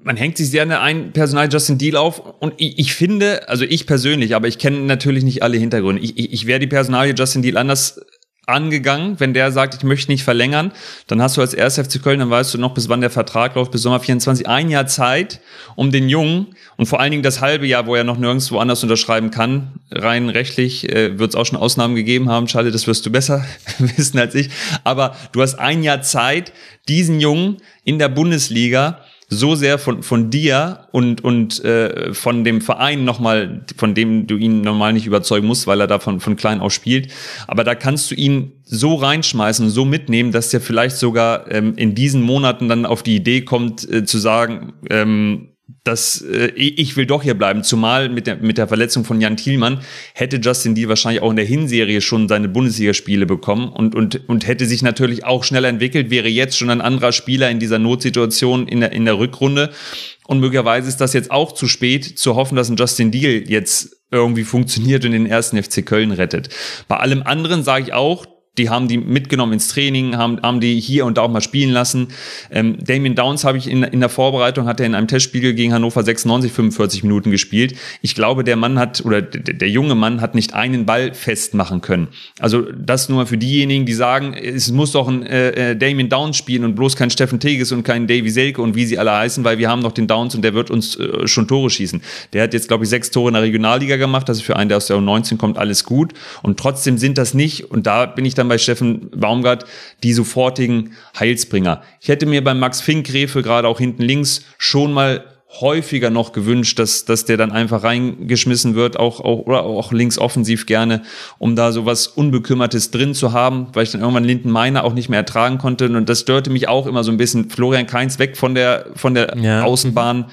Man hängt sich sehr an der einen Personal Justin Deal auf und ich, ich finde, also ich persönlich, aber ich kenne natürlich nicht alle Hintergründe. Ich, ich, ich wäre die Personalie Justin Deal anders angegangen. Wenn der sagt, ich möchte nicht verlängern, dann hast du als 1. FC Köln, dann weißt du noch, bis wann der Vertrag läuft, bis Sommer 24, ein Jahr Zeit, um den Jungen und vor allen Dingen das halbe Jahr, wo er noch nirgendwo anders unterschreiben kann, rein rechtlich äh, wird es auch schon Ausnahmen gegeben haben. Schade, das wirst du besser *laughs* wissen als ich. Aber du hast ein Jahr Zeit, diesen Jungen in der Bundesliga so sehr von, von dir und, und äh, von dem Verein nochmal, von dem du ihn normal nicht überzeugen musst, weil er da von, von klein auf spielt. Aber da kannst du ihn so reinschmeißen, so mitnehmen, dass der vielleicht sogar ähm, in diesen Monaten dann auf die Idee kommt, äh, zu sagen, ähm, dass äh, ich will doch hier bleiben. Zumal mit der, mit der Verletzung von Jan Thielmann hätte Justin Deal wahrscheinlich auch in der Hinserie schon seine Bundesligaspiele bekommen und, und, und hätte sich natürlich auch schneller entwickelt, wäre jetzt schon ein anderer Spieler in dieser Notsituation in der, in der Rückrunde. Und möglicherweise ist das jetzt auch zu spät, zu hoffen, dass ein Justin Deal jetzt irgendwie funktioniert und den ersten FC Köln rettet. Bei allem anderen sage ich auch, die haben die mitgenommen ins Training, haben, haben die hier und da auch mal spielen lassen. Ähm, Damien Downs habe ich in, in der Vorbereitung, hat er in einem Testspiel gegen Hannover 96 45 Minuten gespielt. Ich glaube, der Mann hat, oder der, junge Mann hat nicht einen Ball festmachen können. Also das nur für diejenigen, die sagen, es muss doch ein äh, äh Damien Downs spielen und bloß kein Steffen Teges und kein Davy Selke und wie sie alle heißen, weil wir haben noch den Downs und der wird uns äh, schon Tore schießen. Der hat jetzt, glaube ich, sechs Tore in der Regionalliga gemacht. Das ist für einen, der aus der U19 kommt, alles gut. Und trotzdem sind das nicht, und da bin ich dann dann bei Steffen Baumgart die sofortigen Heilsbringer. Ich hätte mir beim Max Finkgräfe gerade auch hinten links schon mal häufiger noch gewünscht, dass, dass der dann einfach reingeschmissen wird, auch, auch, oder auch links offensiv gerne, um da sowas Unbekümmertes drin zu haben, weil ich dann irgendwann Linden Meiner auch nicht mehr ertragen konnte. Und das störte mich auch immer so ein bisschen. Florian Keins weg von der, von der ja. Außenbahn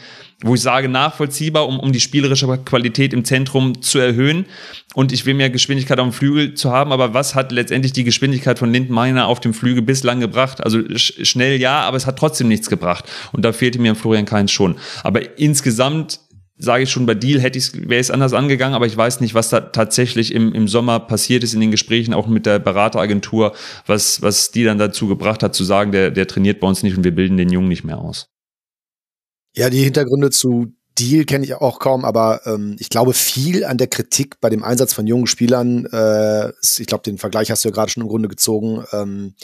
wo ich sage, nachvollziehbar, um, um die spielerische Qualität im Zentrum zu erhöhen. Und ich will mehr Geschwindigkeit auf dem Flügel zu haben, aber was hat letztendlich die Geschwindigkeit von Lindenmeiner auf dem Flügel bislang gebracht? Also sch schnell ja, aber es hat trotzdem nichts gebracht. Und da fehlte mir Florian Kainz schon. Aber insgesamt sage ich schon, bei Deal hätte ich wäre es anders angegangen, aber ich weiß nicht, was da tatsächlich im, im Sommer passiert ist in den Gesprächen, auch mit der Berateragentur, was, was die dann dazu gebracht hat, zu sagen, der, der trainiert bei uns nicht und wir bilden den Jungen nicht mehr aus. Ja, die Hintergründe zu Deal kenne ich auch kaum, aber ähm, ich glaube, viel an der Kritik bei dem Einsatz von jungen Spielern, äh, ich glaube, den Vergleich hast du ja gerade schon im Grunde gezogen, ähm,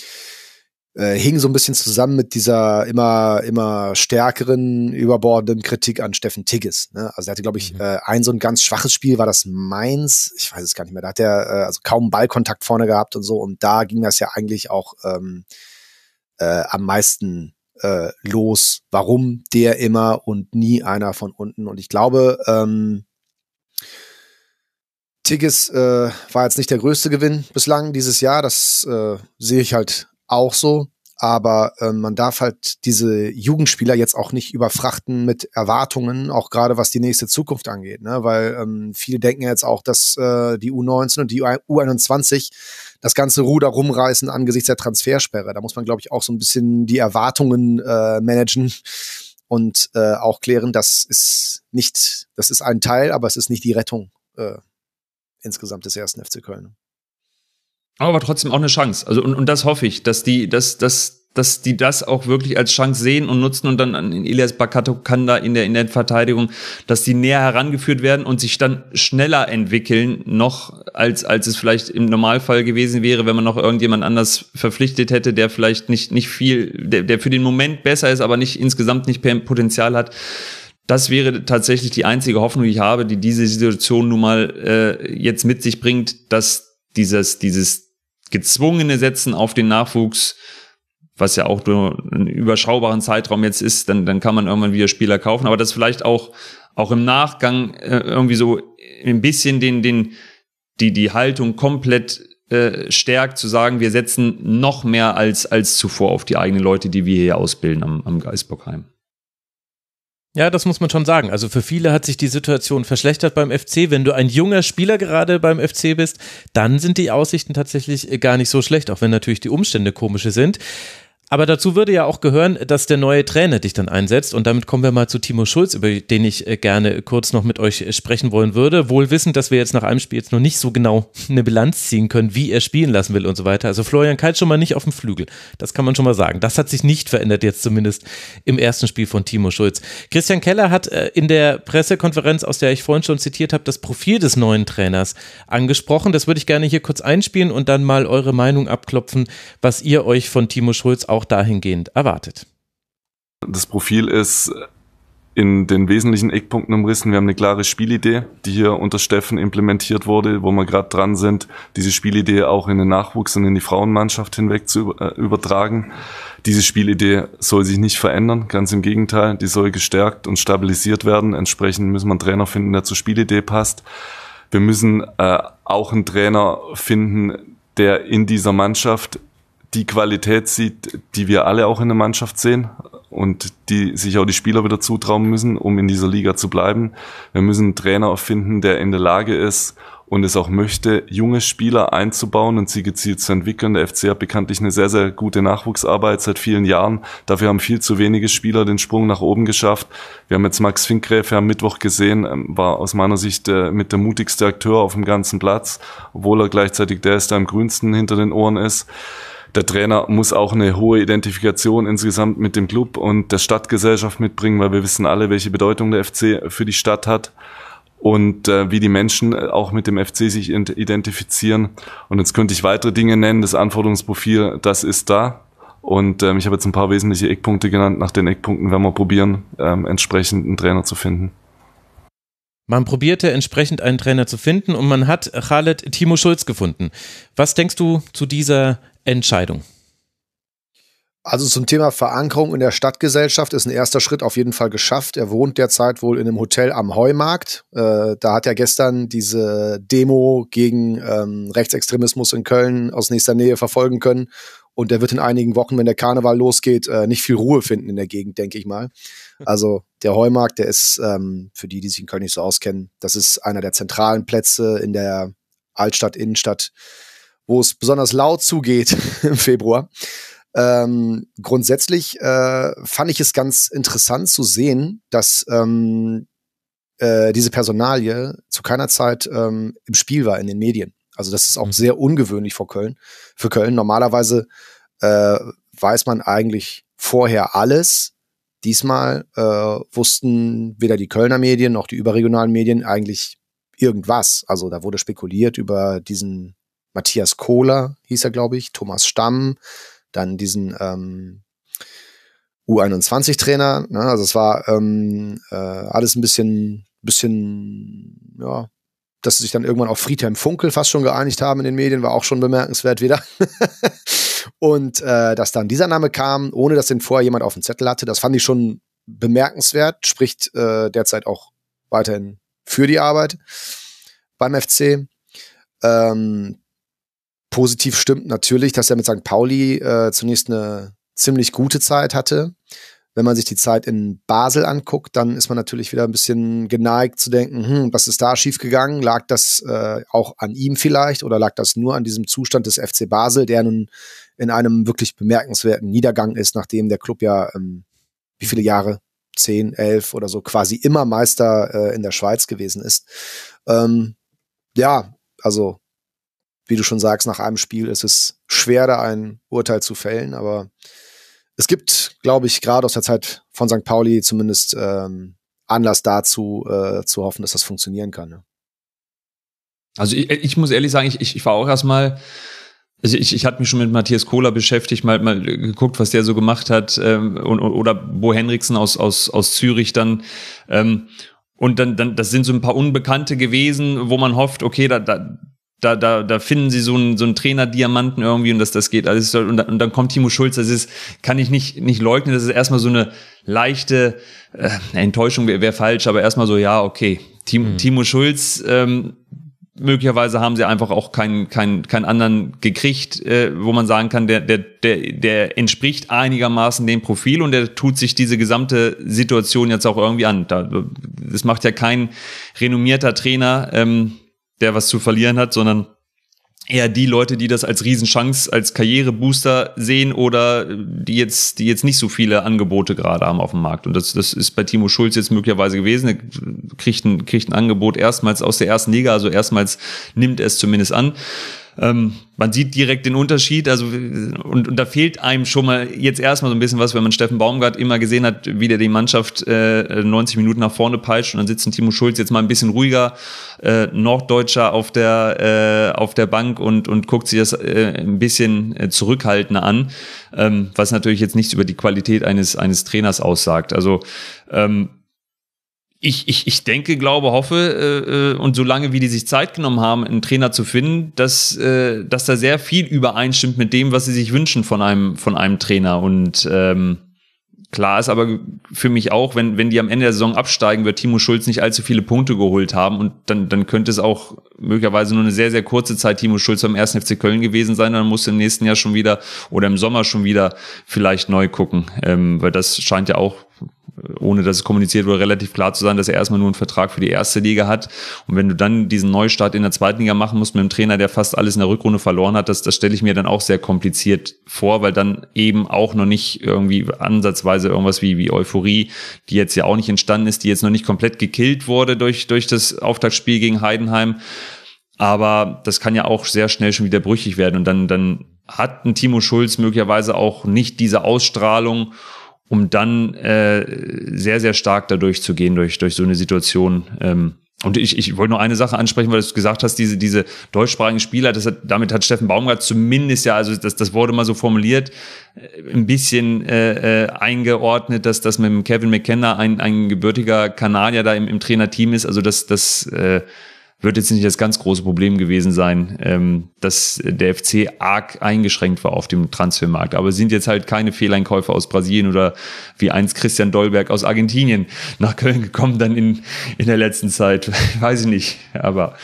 äh, hing so ein bisschen zusammen mit dieser immer immer stärkeren überbordenden Kritik an Steffen Tigges. Ne? Also er hatte, glaube ich, mhm. äh, ein so ein ganz schwaches Spiel, war das Mainz, ich weiß es gar nicht mehr. Da hat er äh, also kaum Ballkontakt vorne gehabt und so und da ging das ja eigentlich auch ähm, äh, am meisten äh, los, warum der immer und nie einer von unten. Und ich glaube, ähm, Tigges äh, war jetzt nicht der größte Gewinn bislang dieses Jahr. Das äh, sehe ich halt auch so. Aber äh, man darf halt diese Jugendspieler jetzt auch nicht überfrachten mit Erwartungen, auch gerade was die nächste Zukunft angeht. Ne? Weil ähm, viele denken jetzt auch, dass äh, die U19 und die U21 das ganze Ruder rumreißen angesichts der Transfersperre. Da muss man, glaube ich, auch so ein bisschen die Erwartungen äh, managen und äh, auch klären, das ist nicht, das ist ein Teil, aber es ist nicht die Rettung äh, insgesamt des ersten FC Köln. Aber trotzdem auch eine Chance. Also und, und das hoffe ich, dass die, dass, dass, dass die das auch wirklich als Chance sehen und nutzen und dann an Elias Bakato Kanda in der, in der Verteidigung, dass die näher herangeführt werden und sich dann schneller entwickeln, noch als, als es vielleicht im Normalfall gewesen wäre, wenn man noch irgendjemand anders verpflichtet hätte, der vielleicht nicht, nicht viel, der, der für den Moment besser ist, aber nicht insgesamt nicht Potenzial hat. Das wäre tatsächlich die einzige Hoffnung, die ich habe, die diese Situation nun mal äh, jetzt mit sich bringt, dass dieses, dieses gezwungene Setzen auf den Nachwuchs, was ja auch nur einen überschaubaren Zeitraum jetzt ist, dann, dann kann man irgendwann wieder Spieler kaufen. Aber das vielleicht auch, auch im Nachgang äh, irgendwie so ein bisschen den, den, die, die Haltung komplett äh, stärkt, zu sagen, wir setzen noch mehr als, als zuvor auf die eigenen Leute, die wir hier ausbilden am, am Geisbockheim. Ja, das muss man schon sagen. Also für viele hat sich die Situation verschlechtert beim FC. Wenn du ein junger Spieler gerade beim FC bist, dann sind die Aussichten tatsächlich gar nicht so schlecht, auch wenn natürlich die Umstände komische sind. Aber dazu würde ja auch gehören, dass der neue Trainer dich dann einsetzt. Und damit kommen wir mal zu Timo Schulz, über den ich äh, gerne kurz noch mit euch sprechen wollen würde. Wohl wissend, dass wir jetzt nach einem Spiel jetzt noch nicht so genau *laughs* eine Bilanz ziehen können, wie er spielen lassen will und so weiter. Also Florian Kalt schon mal nicht auf dem Flügel. Das kann man schon mal sagen. Das hat sich nicht verändert jetzt zumindest im ersten Spiel von Timo Schulz. Christian Keller hat äh, in der Pressekonferenz, aus der ich vorhin schon zitiert habe, das Profil des neuen Trainers angesprochen. Das würde ich gerne hier kurz einspielen und dann mal eure Meinung abklopfen, was ihr euch von Timo Schulz auch auch dahingehend erwartet. Das Profil ist in den wesentlichen Eckpunkten umrissen. Wir haben eine klare Spielidee, die hier unter Steffen implementiert wurde, wo wir gerade dran sind, diese Spielidee auch in den Nachwuchs und in die Frauenmannschaft hinweg zu äh, übertragen. Diese Spielidee soll sich nicht verändern, ganz im Gegenteil, die soll gestärkt und stabilisiert werden. Entsprechend müssen wir einen Trainer finden, der zur Spielidee passt. Wir müssen äh, auch einen Trainer finden, der in dieser Mannschaft die Qualität sieht, die wir alle auch in der Mannschaft sehen und die sich auch die Spieler wieder zutrauen müssen, um in dieser Liga zu bleiben. Wir müssen einen Trainer finden, der in der Lage ist und es auch möchte, junge Spieler einzubauen und sie gezielt zu entwickeln. Der FC hat bekanntlich eine sehr, sehr gute Nachwuchsarbeit seit vielen Jahren. Dafür haben viel zu wenige Spieler den Sprung nach oben geschafft. Wir haben jetzt Max Finkgräfe am Mittwoch gesehen, ähm, war aus meiner Sicht äh, mit der mutigste Akteur auf dem ganzen Platz, obwohl er gleichzeitig der ist, der am grünsten hinter den Ohren ist der Trainer muss auch eine hohe Identifikation insgesamt mit dem Club und der Stadtgesellschaft mitbringen, weil wir wissen alle, welche Bedeutung der FC für die Stadt hat und äh, wie die Menschen auch mit dem FC sich identifizieren. Und jetzt könnte ich weitere Dinge nennen. Das Anforderungsprofil, das ist da. Und ähm, ich habe jetzt ein paar wesentliche Eckpunkte genannt. Nach den Eckpunkten werden wir probieren, ähm, entsprechend einen Trainer zu finden. Man probierte entsprechend einen Trainer zu finden und man hat Khaled Timo Schulz gefunden. Was denkst du zu dieser Entscheidung? Also zum Thema Verankerung in der Stadtgesellschaft ist ein erster Schritt auf jeden Fall geschafft. Er wohnt derzeit wohl in einem Hotel am Heumarkt. Äh, da hat er gestern diese Demo gegen ähm, Rechtsextremismus in Köln aus nächster Nähe verfolgen können. Und er wird in einigen Wochen, wenn der Karneval losgeht, äh, nicht viel Ruhe finden in der Gegend, denke ich mal. Also der Heumarkt, der ist ähm, für die, die sich in Köln nicht so auskennen, das ist einer der zentralen Plätze in der Altstadt, Innenstadt wo es besonders laut zugeht *laughs* im Februar. Ähm, grundsätzlich äh, fand ich es ganz interessant zu sehen, dass ähm, äh, diese Personalie zu keiner Zeit ähm, im Spiel war in den Medien. Also das ist auch mhm. sehr ungewöhnlich für Köln. Für Köln normalerweise äh, weiß man eigentlich vorher alles. Diesmal äh, wussten weder die Kölner Medien noch die überregionalen Medien eigentlich irgendwas. Also da wurde spekuliert über diesen Matthias Kohler hieß er, glaube ich, Thomas Stamm, dann diesen ähm, U21-Trainer. Ne? Also es war ähm, äh, alles ein bisschen, bisschen, ja, dass sie sich dann irgendwann auf Friedhelm Funkel fast schon geeinigt haben in den Medien, war auch schon bemerkenswert wieder. *laughs* und äh, dass dann dieser Name kam, ohne dass den vorher jemand auf dem Zettel hatte, das fand ich schon bemerkenswert, spricht äh, derzeit auch weiterhin für die Arbeit beim FC. Ähm, Positiv stimmt natürlich, dass er mit St. Pauli äh, zunächst eine ziemlich gute Zeit hatte. Wenn man sich die Zeit in Basel anguckt, dann ist man natürlich wieder ein bisschen geneigt zu denken, hm, was ist da schiefgegangen? Lag das äh, auch an ihm vielleicht oder lag das nur an diesem Zustand des FC Basel, der nun in einem wirklich bemerkenswerten Niedergang ist, nachdem der Club ja ähm, wie viele Jahre? Zehn, elf oder so quasi immer Meister äh, in der Schweiz gewesen ist. Ähm, ja, also wie du schon sagst, nach einem Spiel ist es schwer, da ein Urteil zu fällen, aber es gibt, glaube ich, gerade aus der Zeit von St. Pauli zumindest ähm, Anlass dazu, äh, zu hoffen, dass das funktionieren kann. Ja. Also ich, ich muss ehrlich sagen, ich, ich, ich war auch erstmal also ich, ich hatte mich schon mit Matthias Kohler beschäftigt, mal, mal geguckt, was der so gemacht hat, ähm, und, oder Bo Henriksen aus, aus, aus Zürich dann. Ähm, und dann, dann, das sind so ein paar Unbekannte gewesen, wo man hofft, okay, da, da, da, da, da finden sie so einen, so einen Trainer-Diamanten irgendwie und dass das geht alles. Und, dann, und dann kommt Timo Schulz, das ist, kann ich nicht, nicht leugnen, das ist erstmal so eine leichte äh, Enttäuschung wäre wär falsch, aber erstmal so, ja, okay. Timo, mhm. Timo Schulz, ähm, möglicherweise haben sie einfach auch keinen keinen keinen anderen gekriegt, äh, wo man sagen kann, der der der der entspricht einigermaßen dem Profil und der tut sich diese gesamte Situation jetzt auch irgendwie an. Da, das macht ja kein renommierter Trainer, ähm, der was zu verlieren hat, sondern eher die Leute, die das als Riesenchance, als Karrierebooster sehen oder die jetzt, die jetzt nicht so viele Angebote gerade haben auf dem Markt. Und das, das ist bei Timo Schulz jetzt möglicherweise gewesen. Er kriegt ein, kriegt ein Angebot erstmals aus der ersten Liga, also erstmals nimmt er es zumindest an. Ähm, man sieht direkt den Unterschied, also und, und da fehlt einem schon mal jetzt erstmal so ein bisschen was, wenn man Steffen Baumgart immer gesehen hat, wie der die Mannschaft äh, 90 Minuten nach vorne peitscht. Und dann sitzt ein Timo Schulz jetzt mal ein bisschen ruhiger, äh, Norddeutscher auf der äh, auf der Bank und und guckt sich das äh, ein bisschen äh, zurückhaltender an, ähm, was natürlich jetzt nichts über die Qualität eines eines Trainers aussagt. Also ähm, ich, ich, ich denke, glaube, hoffe äh, äh, und solange wie die sich Zeit genommen haben, einen Trainer zu finden, dass, äh, dass da sehr viel übereinstimmt mit dem, was sie sich wünschen von einem, von einem Trainer. Und ähm, klar ist aber für mich auch, wenn, wenn die am Ende der Saison absteigen, wird Timo Schulz nicht allzu viele Punkte geholt haben. Und dann, dann könnte es auch möglicherweise nur eine sehr, sehr kurze Zeit Timo Schulz beim 1. FC Köln gewesen sein. Dann muss im nächsten Jahr schon wieder oder im Sommer schon wieder vielleicht neu gucken. Ähm, weil das scheint ja auch ohne dass es kommuniziert wurde, relativ klar zu sein, dass er erstmal nur einen Vertrag für die erste Liga hat. Und wenn du dann diesen Neustart in der zweiten Liga machen musst mit einem Trainer, der fast alles in der Rückrunde verloren hat, das, das stelle ich mir dann auch sehr kompliziert vor, weil dann eben auch noch nicht irgendwie ansatzweise irgendwas wie, wie Euphorie, die jetzt ja auch nicht entstanden ist, die jetzt noch nicht komplett gekillt wurde durch, durch das Auftaktspiel gegen Heidenheim. Aber das kann ja auch sehr schnell schon wieder brüchig werden. Und dann, dann hat ein Timo Schulz möglicherweise auch nicht diese Ausstrahlung um dann äh, sehr, sehr stark dadurch zu gehen, durch, durch so eine Situation. Ähm, und ich, ich wollte nur eine Sache ansprechen, weil du gesagt hast, diese, diese deutschsprachigen Spieler, das hat, damit hat Steffen Baumgart zumindest ja, also das, das wurde mal so formuliert, äh, ein bisschen äh, äh, eingeordnet, dass das mit Kevin McKenna ein, ein gebürtiger Kanadier da im, im Trainerteam ist. Also das, das äh, wird jetzt nicht das ganz große Problem gewesen sein, ähm, dass der FC arg eingeschränkt war auf dem Transfermarkt. Aber es sind jetzt halt keine Fehleinkäufe aus Brasilien oder wie einst Christian Dolberg aus Argentinien nach Köln gekommen, dann in, in der letzten Zeit. *laughs* Weiß ich nicht. Aber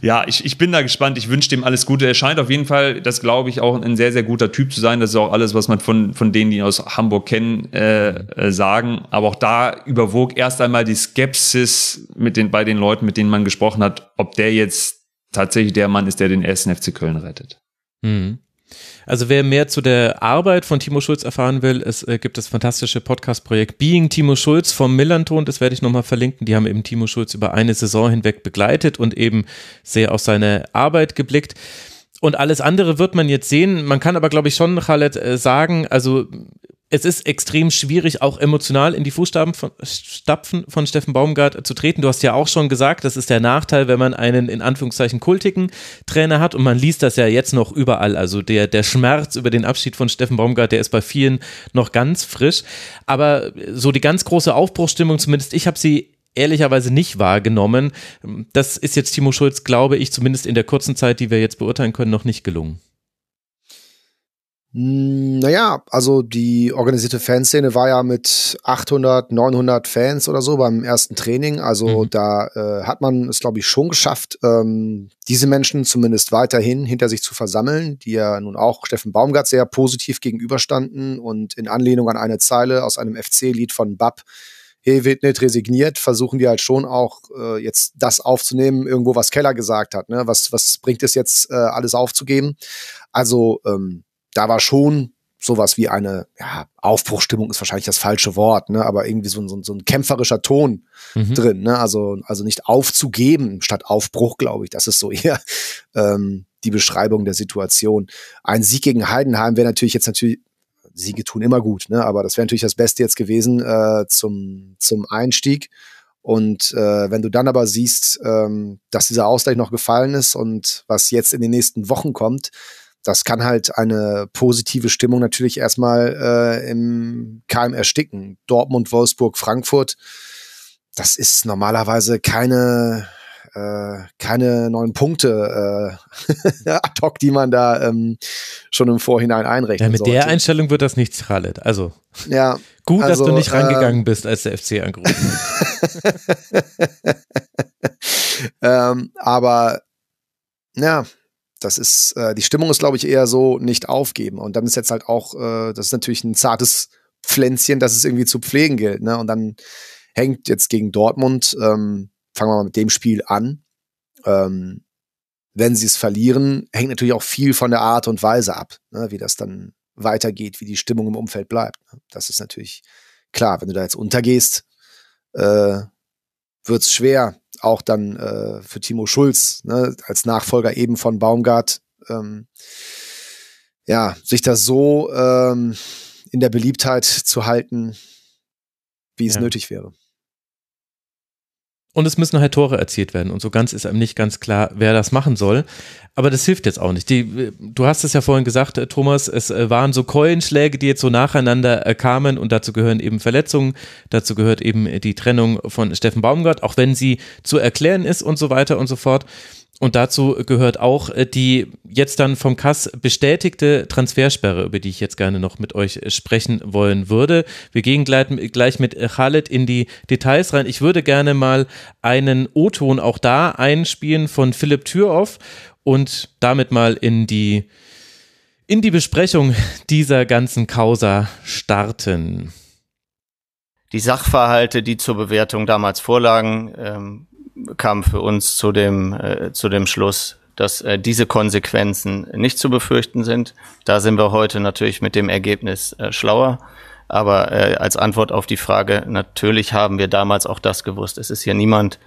ja, ich, ich bin da gespannt. Ich wünsche dem alles Gute. Er scheint auf jeden Fall, das glaube ich, auch ein sehr, sehr guter Typ zu sein. Das ist auch alles, was man von, von denen, die ihn aus Hamburg kennen, äh, äh, sagen. Aber auch da überwog erst einmal die Skepsis mit den, bei den Leuten, mit denen man gesprochen hat, ob der jetzt tatsächlich der Mann ist, der den ersten FC Köln rettet. Mhm. Also wer mehr zu der Arbeit von Timo Schulz erfahren will, es äh, gibt das fantastische Podcast-Projekt Being Timo Schulz vom Millanton, das werde ich nochmal verlinken. Die haben eben Timo Schulz über eine Saison hinweg begleitet und eben sehr auf seine Arbeit geblickt. Und alles andere wird man jetzt sehen. Man kann aber, glaube ich, schon, Khaled, äh, sagen, also es ist extrem schwierig, auch emotional in die Fußstapfen von, Stapfen von Steffen Baumgart zu treten. Du hast ja auch schon gesagt, das ist der Nachteil, wenn man einen in Anführungszeichen kultigen Trainer hat und man liest das ja jetzt noch überall. Also der, der Schmerz über den Abschied von Steffen Baumgart, der ist bei vielen noch ganz frisch. Aber so die ganz große Aufbruchsstimmung, zumindest ich habe sie ehrlicherweise nicht wahrgenommen. Das ist jetzt Timo Schulz, glaube ich, zumindest in der kurzen Zeit, die wir jetzt beurteilen können, noch nicht gelungen. Hm, naja, also die organisierte Fanszene war ja mit 800, 900 Fans oder so beim ersten Training. Also mhm. da äh, hat man es, glaube ich, schon geschafft, ähm, diese Menschen zumindest weiterhin hinter sich zu versammeln, die ja nun auch Steffen Baumgart sehr positiv gegenüberstanden und in Anlehnung an eine Zeile aus einem FC-Lied von Bab, Hey, wird nicht resigniert, versuchen die halt schon auch äh, jetzt das aufzunehmen, irgendwo was Keller gesagt hat. Ne? Was, was bringt es jetzt, äh, alles aufzugeben? Also ähm, da war schon sowas wie eine ja, Aufbruchstimmung ist wahrscheinlich das falsche Wort, ne, aber irgendwie so, so, so ein kämpferischer Ton mhm. drin, ne, also also nicht aufzugeben statt Aufbruch, glaube ich, das ist so *laughs* eher ähm, die Beschreibung der Situation. Ein Sieg gegen Heidenheim wäre natürlich jetzt natürlich Siege tun immer gut, ne, aber das wäre natürlich das Beste jetzt gewesen äh, zum zum Einstieg. Und äh, wenn du dann aber siehst, ähm, dass dieser Ausgleich noch gefallen ist und was jetzt in den nächsten Wochen kommt, das kann halt eine positive Stimmung natürlich erstmal äh, im Keim ersticken. Dortmund, Wolfsburg, Frankfurt, das ist normalerweise keine äh, keine neuen Punkte äh, *laughs* ad hoc, die man da ähm, schon im Vorhinein einrechnet. Ja, mit sollte. der Einstellung wird das nichts, Khaled. Also ja, gut, also, dass du nicht rangegangen äh, bist, als der FC angerufen hat. *laughs* ähm, aber Ja, das ist, äh, die Stimmung ist, glaube ich, eher so nicht aufgeben. Und dann ist jetzt halt auch, äh, das ist natürlich ein zartes Pflänzchen, das es irgendwie zu pflegen gilt. Ne? Und dann hängt jetzt gegen Dortmund, ähm, fangen wir mal mit dem Spiel an. Ähm, wenn sie es verlieren, hängt natürlich auch viel von der Art und Weise ab, ne? wie das dann weitergeht, wie die Stimmung im Umfeld bleibt. Ne? Das ist natürlich klar, wenn du da jetzt untergehst, äh, wird es schwer, auch dann äh, für Timo Schulz, ne, als Nachfolger eben von Baumgart, ähm, ja, sich das so ähm, in der Beliebtheit zu halten, wie es ja. nötig wäre. Und es müssen halt Tore erzielt werden. Und so ganz ist einem nicht ganz klar, wer das machen soll. Aber das hilft jetzt auch nicht. Die, du hast es ja vorhin gesagt, äh, Thomas, es äh, waren so Keulenschläge, die jetzt so nacheinander äh, kamen und dazu gehören eben Verletzungen, dazu gehört eben die Trennung von Steffen Baumgart, auch wenn sie zu erklären ist und so weiter und so fort. Und dazu gehört auch äh, die jetzt dann vom Kass bestätigte Transfersperre, über die ich jetzt gerne noch mit euch sprechen wollen würde. Wir gehen gleich mit Khaled in die Details rein. Ich würde gerne mal einen O-Ton auch da einspielen von Philipp Türoff und damit mal in die, in die Besprechung dieser ganzen Causa starten. Die Sachverhalte, die zur Bewertung damals vorlagen, ähm, kam für uns zu dem, äh, zu dem Schluss, dass äh, diese Konsequenzen nicht zu befürchten sind. Da sind wir heute natürlich mit dem Ergebnis äh, schlauer. Aber äh, als Antwort auf die Frage, natürlich haben wir damals auch das gewusst. Es ist hier niemand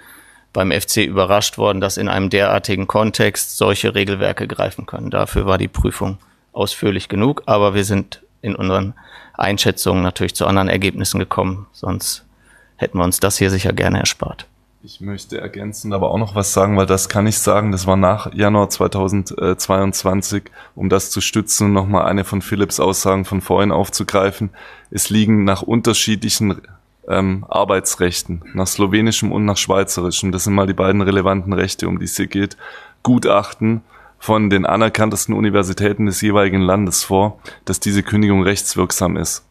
beim FC überrascht worden, dass in einem derartigen Kontext solche Regelwerke greifen können. Dafür war die Prüfung ausführlich genug, aber wir sind in unseren Einschätzungen natürlich zu anderen Ergebnissen gekommen, sonst hätten wir uns das hier sicher gerne erspart. Ich möchte ergänzend aber auch noch was sagen, weil das kann ich sagen, das war nach Januar 2022, um das zu stützen und nochmal eine von Philips Aussagen von vorhin aufzugreifen. Es liegen nach unterschiedlichen ähm, Arbeitsrechten, nach slowenischem und nach schweizerischem, das sind mal die beiden relevanten Rechte, um die es hier geht, Gutachten von den anerkanntesten Universitäten des jeweiligen Landes vor, dass diese Kündigung rechtswirksam ist.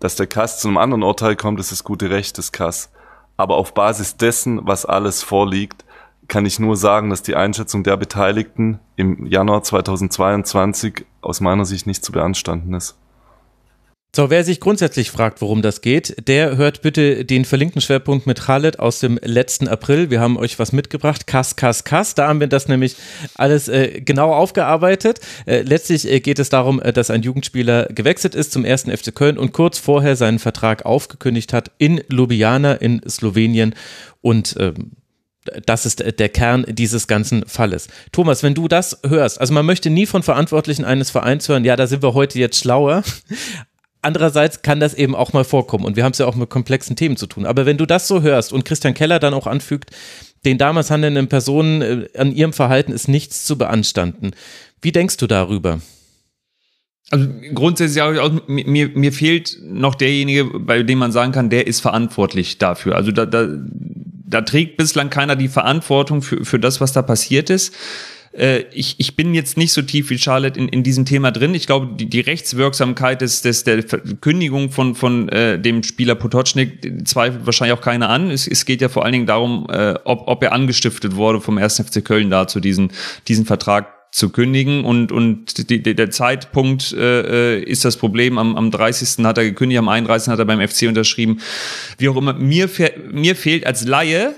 Dass der Kass zu einem anderen Urteil kommt, ist das gute Recht des Kass. Aber auf Basis dessen, was alles vorliegt, kann ich nur sagen, dass die Einschätzung der Beteiligten im Januar 2022 aus meiner Sicht nicht zu beanstanden ist. So, wer sich grundsätzlich fragt, worum das geht, der hört bitte den verlinkten Schwerpunkt mit Khaled aus dem letzten April. Wir haben euch was mitgebracht. Kass, Kass, Kass. Da haben wir das nämlich alles äh, genau aufgearbeitet. Äh, letztlich äh, geht es darum, äh, dass ein Jugendspieler gewechselt ist zum ersten FC Köln und kurz vorher seinen Vertrag aufgekündigt hat in Ljubljana in Slowenien und ähm, das ist der Kern dieses ganzen Falles. Thomas, wenn du das hörst, also man möchte nie von Verantwortlichen eines Vereins hören, ja, da sind wir heute jetzt schlauer, Andererseits kann das eben auch mal vorkommen und wir haben es ja auch mit komplexen Themen zu tun. Aber wenn du das so hörst und Christian Keller dann auch anfügt, den damals handelnden Personen äh, an ihrem Verhalten ist nichts zu beanstanden. Wie denkst du darüber? Also grundsätzlich auch, mir, mir fehlt noch derjenige, bei dem man sagen kann, der ist verantwortlich dafür. Also da, da, da trägt bislang keiner die Verantwortung für, für das, was da passiert ist. Äh, ich, ich bin jetzt nicht so tief wie Charlotte in, in diesem Thema drin. Ich glaube, die, die Rechtswirksamkeit des, des, der Kündigung von, von äh, dem Spieler Potocznik zweifelt wahrscheinlich auch keiner an. Es, es geht ja vor allen Dingen darum, äh, ob, ob er angestiftet wurde vom 1. FC Köln dazu, diesen, diesen Vertrag zu kündigen und und die, die, der Zeitpunkt äh, äh ist das Problem. Am, am 30. hat er gekündigt, am 31. hat er beim FC unterschrieben. Wie auch immer, mir, mir fehlt als Laie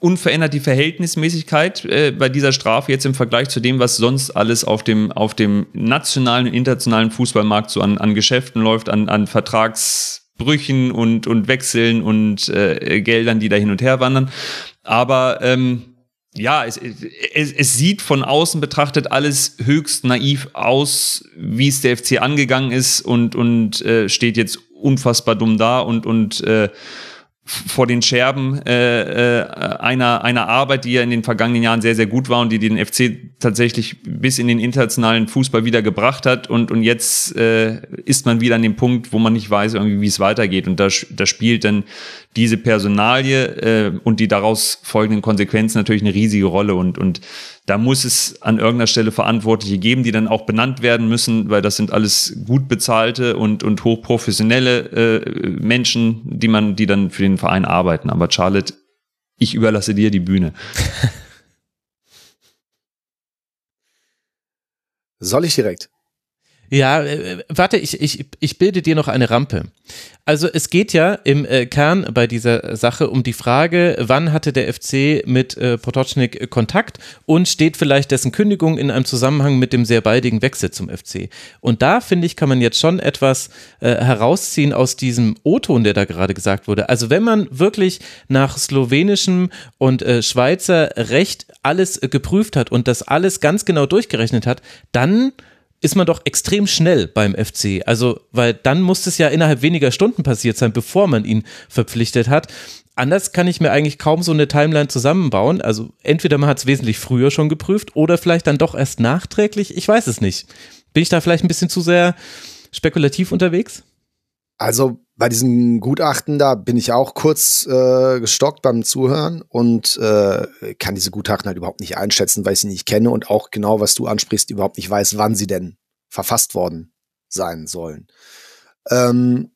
unverändert die Verhältnismäßigkeit äh, bei dieser Strafe jetzt im Vergleich zu dem, was sonst alles auf dem, auf dem nationalen und internationalen Fußballmarkt so an, an Geschäften läuft, an, an Vertragsbrüchen und, und Wechseln und äh, Geldern, die da hin und her wandern. Aber ähm, ja, es, es, es sieht von außen betrachtet alles höchst naiv aus, wie es der FC angegangen ist und, und äh, steht jetzt unfassbar dumm da und, und äh, vor den Scherben äh, äh, einer, einer Arbeit, die ja in den vergangenen Jahren sehr, sehr gut war und die den FC tatsächlich bis in den internationalen Fußball wieder gebracht hat. Und, und jetzt äh, ist man wieder an dem Punkt, wo man nicht weiß, irgendwie, wie es weitergeht. Und da, da spielt dann diese Personalie äh, und die daraus folgenden Konsequenzen natürlich eine riesige Rolle. Und, und da muss es an irgendeiner Stelle Verantwortliche geben, die dann auch benannt werden müssen, weil das sind alles gut bezahlte und, und hochprofessionelle äh, Menschen, die man, die dann für den Verein arbeiten. Aber Charlotte, ich überlasse dir die Bühne. *laughs* Soll ich direkt? Ja, äh, warte, ich, ich, ich bilde dir noch eine Rampe. Also es geht ja im äh, Kern bei dieser Sache um die Frage, wann hatte der FC mit äh, Potocznik Kontakt und steht vielleicht dessen Kündigung in einem Zusammenhang mit dem sehr baldigen Wechsel zum FC. Und da finde ich, kann man jetzt schon etwas äh, herausziehen aus diesem O-Ton, der da gerade gesagt wurde. Also wenn man wirklich nach slowenischem und äh, Schweizer Recht alles äh, geprüft hat und das alles ganz genau durchgerechnet hat, dann ist man doch extrem schnell beim FC. Also, weil dann muss es ja innerhalb weniger Stunden passiert sein, bevor man ihn verpflichtet hat. Anders kann ich mir eigentlich kaum so eine Timeline zusammenbauen. Also entweder man hat es wesentlich früher schon geprüft oder vielleicht dann doch erst nachträglich. Ich weiß es nicht. Bin ich da vielleicht ein bisschen zu sehr spekulativ unterwegs? Also bei diesen Gutachten, da bin ich auch kurz äh, gestockt beim Zuhören und äh, kann diese Gutachten halt überhaupt nicht einschätzen, weil ich sie nicht kenne und auch genau, was du ansprichst, überhaupt nicht weiß, wann sie denn verfasst worden sein sollen. Ähm,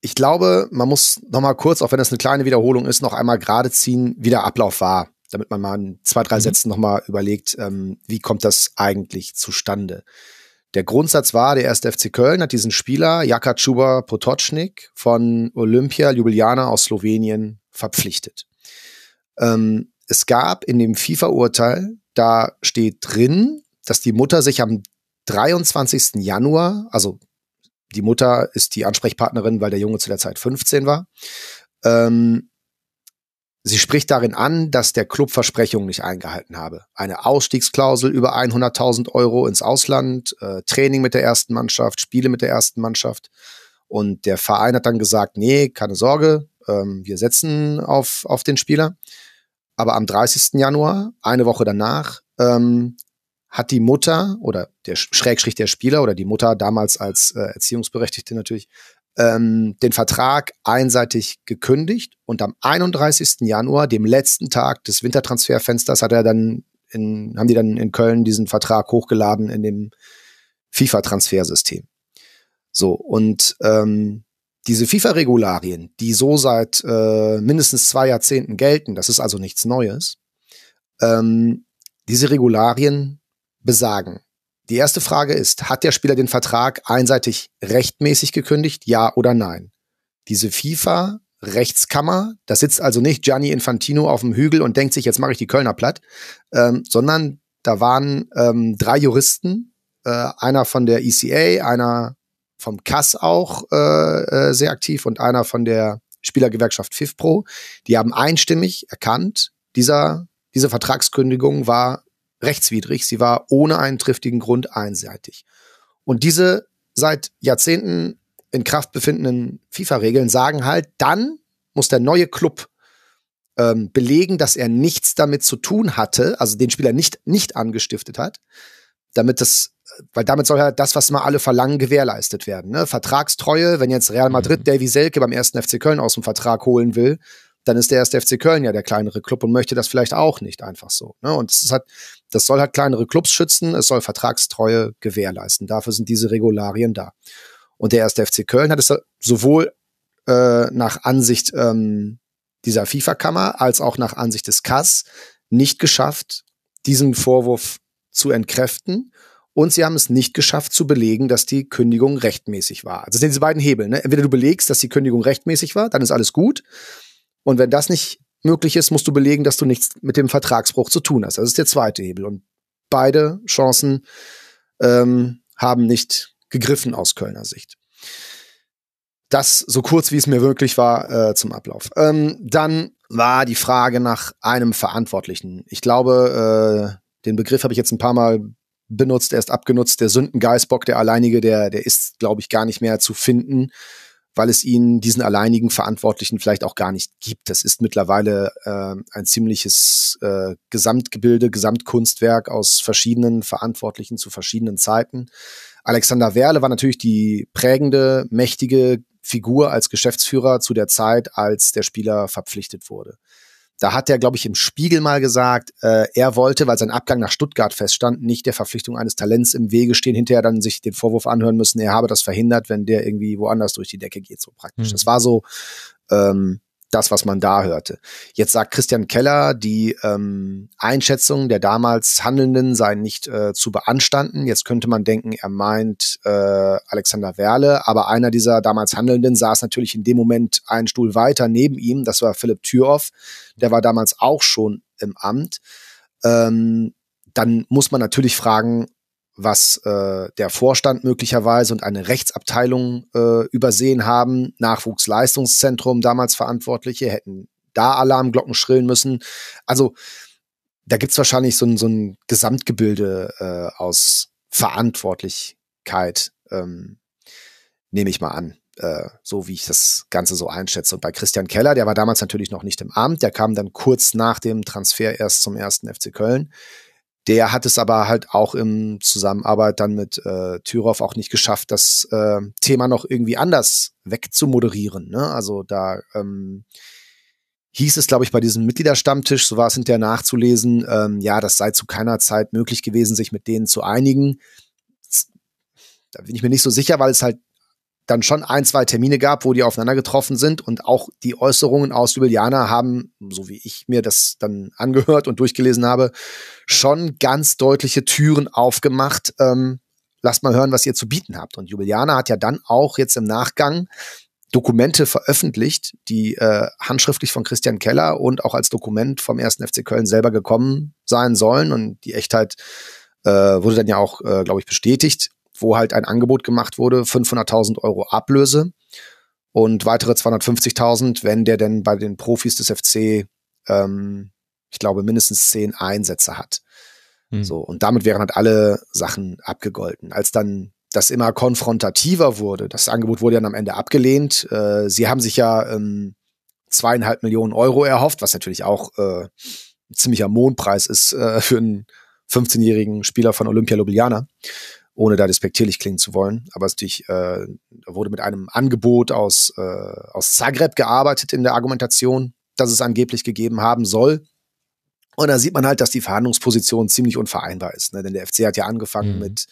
ich glaube, man muss noch mal kurz, auch wenn das eine kleine Wiederholung ist, noch einmal gerade ziehen, wie der Ablauf war, damit man mal in zwei, drei mhm. Sätzen noch mal überlegt, ähm, wie kommt das eigentlich zustande. Der Grundsatz war, der erste FC Köln hat diesen Spieler Jaka Chuba Potocznik von Olympia Ljubljana aus Slowenien verpflichtet. Ähm, es gab in dem FIFA-Urteil, da steht drin, dass die Mutter sich am 23. Januar, also die Mutter ist die Ansprechpartnerin, weil der Junge zu der Zeit 15 war, ähm, Sie spricht darin an, dass der Club Versprechungen nicht eingehalten habe. Eine Ausstiegsklausel über 100.000 Euro ins Ausland, äh, Training mit der ersten Mannschaft, Spiele mit der ersten Mannschaft. Und der Verein hat dann gesagt, nee, keine Sorge, ähm, wir setzen auf, auf den Spieler. Aber am 30. Januar, eine Woche danach, ähm, hat die Mutter oder der Schrägstrich der Spieler oder die Mutter damals als äh, Erziehungsberechtigte natürlich ähm, den Vertrag einseitig gekündigt und am 31. Januar, dem letzten Tag des Wintertransferfensters, hat er dann in, haben die dann in Köln diesen Vertrag hochgeladen in dem FIFA-Transfersystem. So, und ähm, diese FIFA-Regularien, die so seit äh, mindestens zwei Jahrzehnten gelten, das ist also nichts Neues, ähm, diese Regularien besagen, die erste Frage ist, hat der Spieler den Vertrag einseitig rechtmäßig gekündigt, ja oder nein? Diese FIFA Rechtskammer, da sitzt also nicht Gianni Infantino auf dem Hügel und denkt sich, jetzt mache ich die Kölner platt, ähm, sondern da waren ähm, drei Juristen, äh, einer von der ECA, einer vom CAS auch äh, äh, sehr aktiv und einer von der Spielergewerkschaft FIFPro. Die haben einstimmig erkannt, dieser, diese Vertragskündigung war rechtswidrig, sie war ohne einen triftigen Grund einseitig. Und diese seit Jahrzehnten in Kraft befindenden FIFA-Regeln sagen halt, dann muss der neue Club ähm, belegen, dass er nichts damit zu tun hatte, also den Spieler nicht, nicht angestiftet hat, damit das, weil damit soll ja das, was mal alle verlangen, gewährleistet werden. Ne? Vertragstreue, wenn jetzt Real Madrid mhm. Davy Selke beim ersten FC Köln aus dem Vertrag holen will, dann ist der erste FC Köln ja der kleinere Club und möchte das vielleicht auch nicht einfach so. Ne? Und das, hat, das soll halt kleinere Clubs schützen, es soll Vertragstreue gewährleisten. Dafür sind diese Regularien da. Und der erste FC Köln hat es sowohl äh, nach Ansicht ähm, dieser FIFA-Kammer als auch nach Ansicht des CAS nicht geschafft, diesen Vorwurf zu entkräften. Und sie haben es nicht geschafft zu belegen, dass die Kündigung rechtmäßig war. Also sind diese beiden Hebel. Ne? Entweder du belegst, dass die Kündigung rechtmäßig war, dann ist alles gut. Und wenn das nicht möglich ist, musst du belegen, dass du nichts mit dem Vertragsbruch zu tun hast. Das ist der zweite Hebel. Und beide Chancen ähm, haben nicht gegriffen aus Kölner Sicht. Das so kurz, wie es mir wirklich war, äh, zum Ablauf. Ähm, dann war die Frage nach einem Verantwortlichen. Ich glaube, äh, den Begriff habe ich jetzt ein paar Mal benutzt, erst abgenutzt. Der Sündengeistbock, der alleinige, der, der ist, glaube ich, gar nicht mehr zu finden weil es ihnen diesen alleinigen Verantwortlichen vielleicht auch gar nicht gibt. Das ist mittlerweile äh, ein ziemliches äh, Gesamtgebilde, Gesamtkunstwerk aus verschiedenen Verantwortlichen zu verschiedenen Zeiten. Alexander Werle war natürlich die prägende, mächtige Figur als Geschäftsführer zu der Zeit, als der Spieler verpflichtet wurde. Da hat er, glaube ich, im Spiegel mal gesagt, äh, er wollte, weil sein Abgang nach Stuttgart feststand, nicht der Verpflichtung eines Talents im Wege stehen, hinterher dann sich den Vorwurf anhören müssen, er habe das verhindert, wenn der irgendwie woanders durch die Decke geht, so praktisch. Mhm. Das war so ähm, das, was man da hörte. Jetzt sagt Christian Keller, die ähm, Einschätzung der damals Handelnden seien nicht äh, zu beanstanden. Jetzt könnte man denken, er meint äh, Alexander Werle, aber einer dieser damals Handelnden saß natürlich in dem Moment einen Stuhl weiter neben ihm. Das war Philipp Thürhoff. Der war damals auch schon im Amt. Ähm, dann muss man natürlich fragen, was äh, der Vorstand möglicherweise und eine Rechtsabteilung äh, übersehen haben. Nachwuchsleistungszentrum, damals Verantwortliche, hätten da Alarmglocken schrillen müssen. Also da gibt's wahrscheinlich so ein, so ein Gesamtgebilde äh, aus Verantwortlichkeit, ähm, nehme ich mal an. Äh, so wie ich das Ganze so einschätze. Und bei Christian Keller, der war damals natürlich noch nicht im Amt, der kam dann kurz nach dem Transfer erst zum ersten FC Köln. Der hat es aber halt auch im Zusammenarbeit dann mit äh, Thüroff auch nicht geschafft, das äh, Thema noch irgendwie anders wegzumoderieren. Ne? Also da ähm, hieß es, glaube ich, bei diesem Mitgliederstammtisch, so war es hinterher nachzulesen, ähm, ja, das sei zu keiner Zeit möglich gewesen, sich mit denen zu einigen. Da bin ich mir nicht so sicher, weil es halt dann schon ein, zwei Termine gab, wo die aufeinander getroffen sind und auch die Äußerungen aus Ljubljana haben, so wie ich mir das dann angehört und durchgelesen habe, schon ganz deutliche Türen aufgemacht. Ähm, lasst mal hören, was ihr zu bieten habt. Und Ljubljana hat ja dann auch jetzt im Nachgang Dokumente veröffentlicht, die äh, handschriftlich von Christian Keller und auch als Dokument vom ersten FC Köln selber gekommen sein sollen. Und die Echtheit äh, wurde dann ja auch, äh, glaube ich, bestätigt wo halt ein Angebot gemacht wurde, 500.000 Euro Ablöse und weitere 250.000, wenn der denn bei den Profis des FC, ähm, ich glaube, mindestens zehn Einsätze hat. Hm. So, und damit wären halt alle Sachen abgegolten. Als dann das immer konfrontativer wurde, das Angebot wurde dann am Ende abgelehnt. Äh, sie haben sich ja ähm, zweieinhalb Millionen Euro erhofft, was natürlich auch äh, ein ziemlicher Mondpreis ist äh, für einen 15-jährigen Spieler von Olympia Ljubljana ohne da despektierlich klingen zu wollen. Aber es natürlich, äh, wurde mit einem Angebot aus, äh, aus Zagreb gearbeitet in der Argumentation, dass es angeblich gegeben haben soll. Und da sieht man halt, dass die Verhandlungsposition ziemlich unvereinbar ist. Ne? Denn der FC hat ja angefangen mhm. mit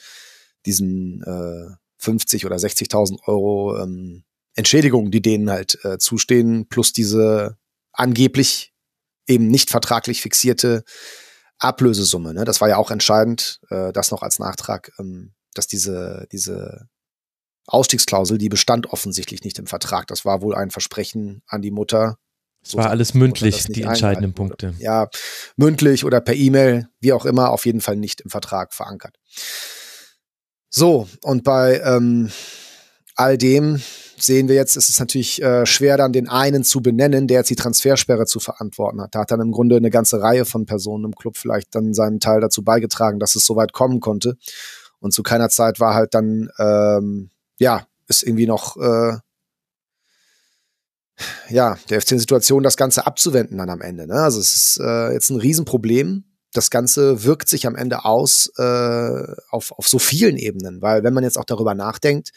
diesen äh, 50 oder 60.000 Euro ähm, Entschädigungen, die denen halt äh, zustehen, plus diese angeblich eben nicht vertraglich fixierte Ablösesumme. Ne? Das war ja auch entscheidend, äh, das noch als Nachtrag, ähm, dass diese, diese Ausstiegsklausel, die bestand offensichtlich nicht im Vertrag. Das war wohl ein Versprechen an die Mutter. Es war alles mündlich, die entscheidenden Punkte. Ja, mündlich oder per E-Mail, wie auch immer, auf jeden Fall nicht im Vertrag verankert. So, und bei ähm, all dem sehen wir jetzt, es ist natürlich äh, schwer, dann den einen zu benennen, der jetzt die Transfersperre zu verantworten hat. Da hat dann im Grunde eine ganze Reihe von Personen im Club vielleicht dann seinen Teil dazu beigetragen, dass es so weit kommen konnte. Und zu keiner Zeit war halt dann, ähm, ja, ist irgendwie noch, äh, ja, der FC-Situation das Ganze abzuwenden dann am Ende. Ne? Also es ist äh, jetzt ein Riesenproblem. Das Ganze wirkt sich am Ende aus äh, auf, auf so vielen Ebenen, weil wenn man jetzt auch darüber nachdenkt,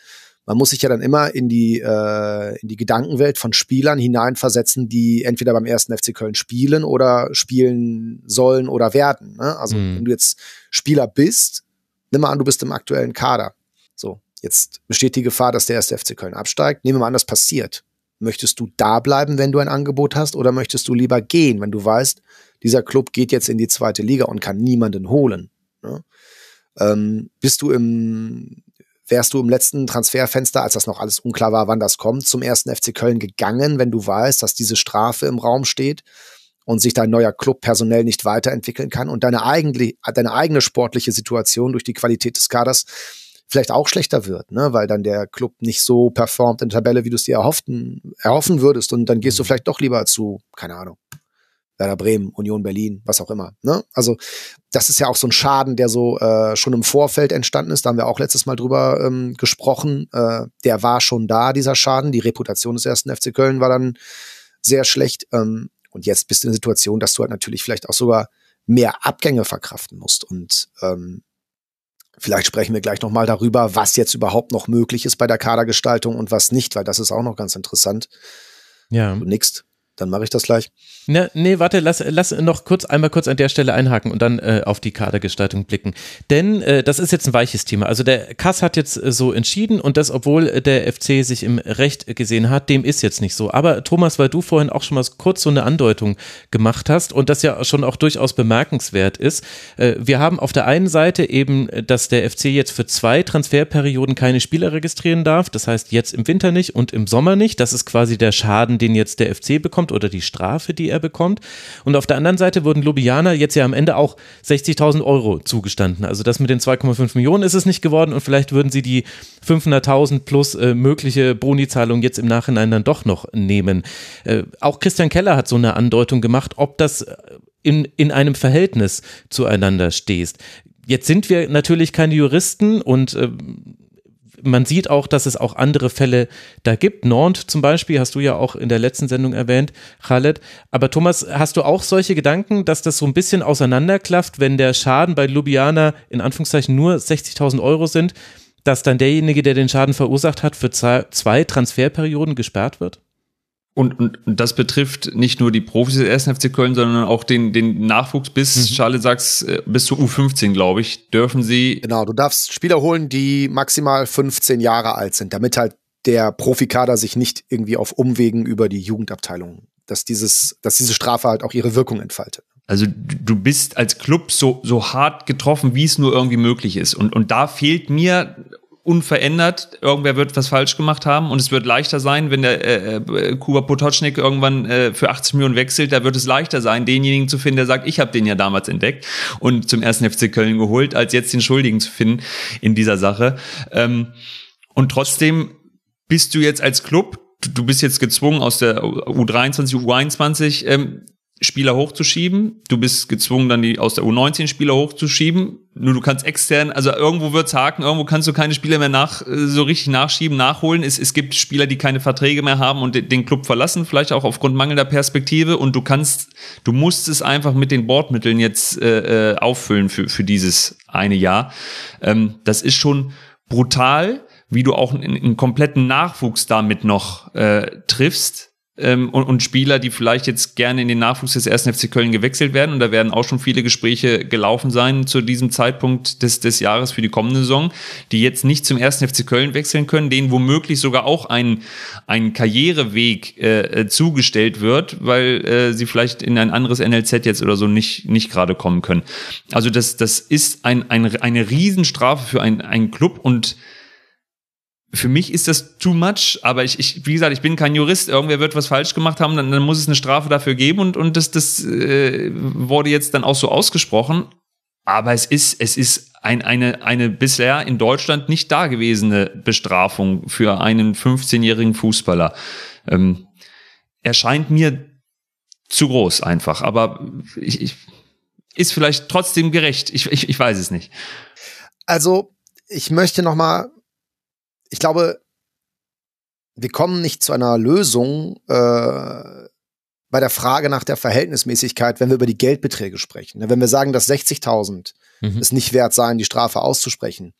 man muss sich ja dann immer in die, äh, in die Gedankenwelt von Spielern hineinversetzen, die entweder beim ersten FC Köln spielen oder spielen sollen oder werden. Ne? Also mhm. wenn du jetzt Spieler bist, nimm mal an, du bist im aktuellen Kader. So, jetzt besteht die Gefahr, dass der erste FC Köln absteigt. Nehmen wir mal an, das passiert. Möchtest du da bleiben, wenn du ein Angebot hast, oder möchtest du lieber gehen, wenn du weißt, dieser Club geht jetzt in die zweite Liga und kann niemanden holen? Ne? Ähm, bist du im wärst du im letzten Transferfenster, als das noch alles unklar war, wann das kommt, zum ersten FC Köln gegangen, wenn du weißt, dass diese Strafe im Raum steht und sich dein neuer Club personell nicht weiterentwickeln kann und deine, eigene, deine eigene sportliche Situation durch die Qualität des Kaders vielleicht auch schlechter wird, ne? weil dann der Club nicht so performt in der Tabelle, wie du es dir erhofften, erhoffen würdest und dann gehst du mhm. vielleicht doch lieber zu, keine Ahnung, Werder Bremen, Union Berlin, was auch immer. Ne? Also das ist ja auch so ein Schaden, der so äh, schon im Vorfeld entstanden ist. Da haben wir auch letztes Mal drüber ähm, gesprochen. Äh, der war schon da, dieser Schaden. Die Reputation des ersten FC Köln war dann sehr schlecht. Ähm, und jetzt bist du in der Situation, dass du halt natürlich vielleicht auch sogar mehr Abgänge verkraften musst. Und ähm, vielleicht sprechen wir gleich nochmal darüber, was jetzt überhaupt noch möglich ist bei der Kadergestaltung und was nicht, weil das ist auch noch ganz interessant. Ja. Du nix. Dann mache ich das gleich. Na, nee, warte, lass, lass noch kurz einmal kurz an der Stelle einhaken und dann äh, auf die Kadergestaltung blicken. Denn äh, das ist jetzt ein weiches Thema. Also der Kass hat jetzt äh, so entschieden und das, obwohl der FC sich im Recht gesehen hat, dem ist jetzt nicht so. Aber Thomas, weil du vorhin auch schon mal kurz so eine Andeutung gemacht hast und das ja schon auch durchaus bemerkenswert ist, äh, wir haben auf der einen Seite eben, dass der FC jetzt für zwei Transferperioden keine Spieler registrieren darf. Das heißt jetzt im Winter nicht und im Sommer nicht. Das ist quasi der Schaden, den jetzt der FC bekommt oder die Strafe, die er bekommt. Und auf der anderen Seite wurden Ljubljana jetzt ja am Ende auch 60.000 Euro zugestanden. Also das mit den 2,5 Millionen ist es nicht geworden und vielleicht würden sie die 500.000 plus äh, mögliche Bonizahlung jetzt im Nachhinein dann doch noch nehmen. Äh, auch Christian Keller hat so eine Andeutung gemacht, ob das in, in einem Verhältnis zueinander stehst. Jetzt sind wir natürlich keine Juristen und äh, man sieht auch, dass es auch andere Fälle da gibt. Nantes zum Beispiel, hast du ja auch in der letzten Sendung erwähnt, Khaled. Aber Thomas, hast du auch solche Gedanken, dass das so ein bisschen auseinanderklafft, wenn der Schaden bei Ljubljana in Anführungszeichen nur 60.000 Euro sind, dass dann derjenige, der den Schaden verursacht hat, für zwei Transferperioden gesperrt wird? Und, und, und das betrifft nicht nur die Profis des 1. FC Köln, sondern auch den, den Nachwuchs bis, mhm. Charles sagst, äh, bis zu U15, glaube ich, dürfen sie. Genau, du darfst Spieler holen, die maximal 15 Jahre alt sind, damit halt der Profikader sich nicht irgendwie auf Umwegen über die Jugendabteilung, dass dieses, dass diese Strafe halt auch ihre Wirkung entfaltet. Also du bist als Club so, so hart getroffen, wie es nur irgendwie möglich ist. Und, und da fehlt mir unverändert. Irgendwer wird was falsch gemacht haben und es wird leichter sein, wenn der äh, äh Kuba Potocznik irgendwann äh, für 80 Millionen wechselt, da wird es leichter sein, denjenigen zu finden, der sagt, ich habe den ja damals entdeckt und zum ersten FC Köln geholt, als jetzt den Schuldigen zu finden in dieser Sache. Ähm, und trotzdem bist du jetzt als Club, du bist jetzt gezwungen aus der U23, U21, ähm, Spieler hochzuschieben. Du bist gezwungen, dann die aus der U19 Spieler hochzuschieben. Nur du kannst extern, also irgendwo wird's haken, irgendwo kannst du keine Spieler mehr nach, äh, so richtig nachschieben, nachholen. Es, es gibt Spieler, die keine Verträge mehr haben und den Club verlassen, vielleicht auch aufgrund mangelnder Perspektive. Und du kannst, du musst es einfach mit den Bordmitteln jetzt äh, äh auffüllen für, für dieses eine Jahr. Ähm, das ist schon brutal, wie du auch einen, einen kompletten Nachwuchs damit noch äh, triffst ähm, und, und Spieler, die vielleicht jetzt gerne in den Nachwuchs des 1. FC Köln gewechselt werden. Und da werden auch schon viele Gespräche gelaufen sein zu diesem Zeitpunkt des, des Jahres für die kommende Saison, die jetzt nicht zum 1. FC Köln wechseln können, denen womöglich sogar auch ein, ein Karriereweg äh, zugestellt wird, weil äh, sie vielleicht in ein anderes NLZ jetzt oder so nicht, nicht gerade kommen können. Also das, das ist ein, ein, eine Riesenstrafe für einen Club und für mich ist das too much, aber ich, ich, wie gesagt, ich bin kein Jurist, irgendwer wird was falsch gemacht haben, dann, dann muss es eine Strafe dafür geben und, und das, das äh, wurde jetzt dann auch so ausgesprochen. Aber es ist, es ist ein, eine, eine bisher in Deutschland nicht dagewesene Bestrafung für einen 15-jährigen Fußballer. Ähm, erscheint mir zu groß einfach, aber ich, ich, ist vielleicht trotzdem gerecht. Ich, ich, ich weiß es nicht. Also, ich möchte noch mal ich glaube, wir kommen nicht zu einer Lösung äh, bei der Frage nach der Verhältnismäßigkeit, wenn wir über die Geldbeträge sprechen. Wenn wir sagen, dass 60.000 mhm. es nicht wert sein, die Strafe auszusprechen.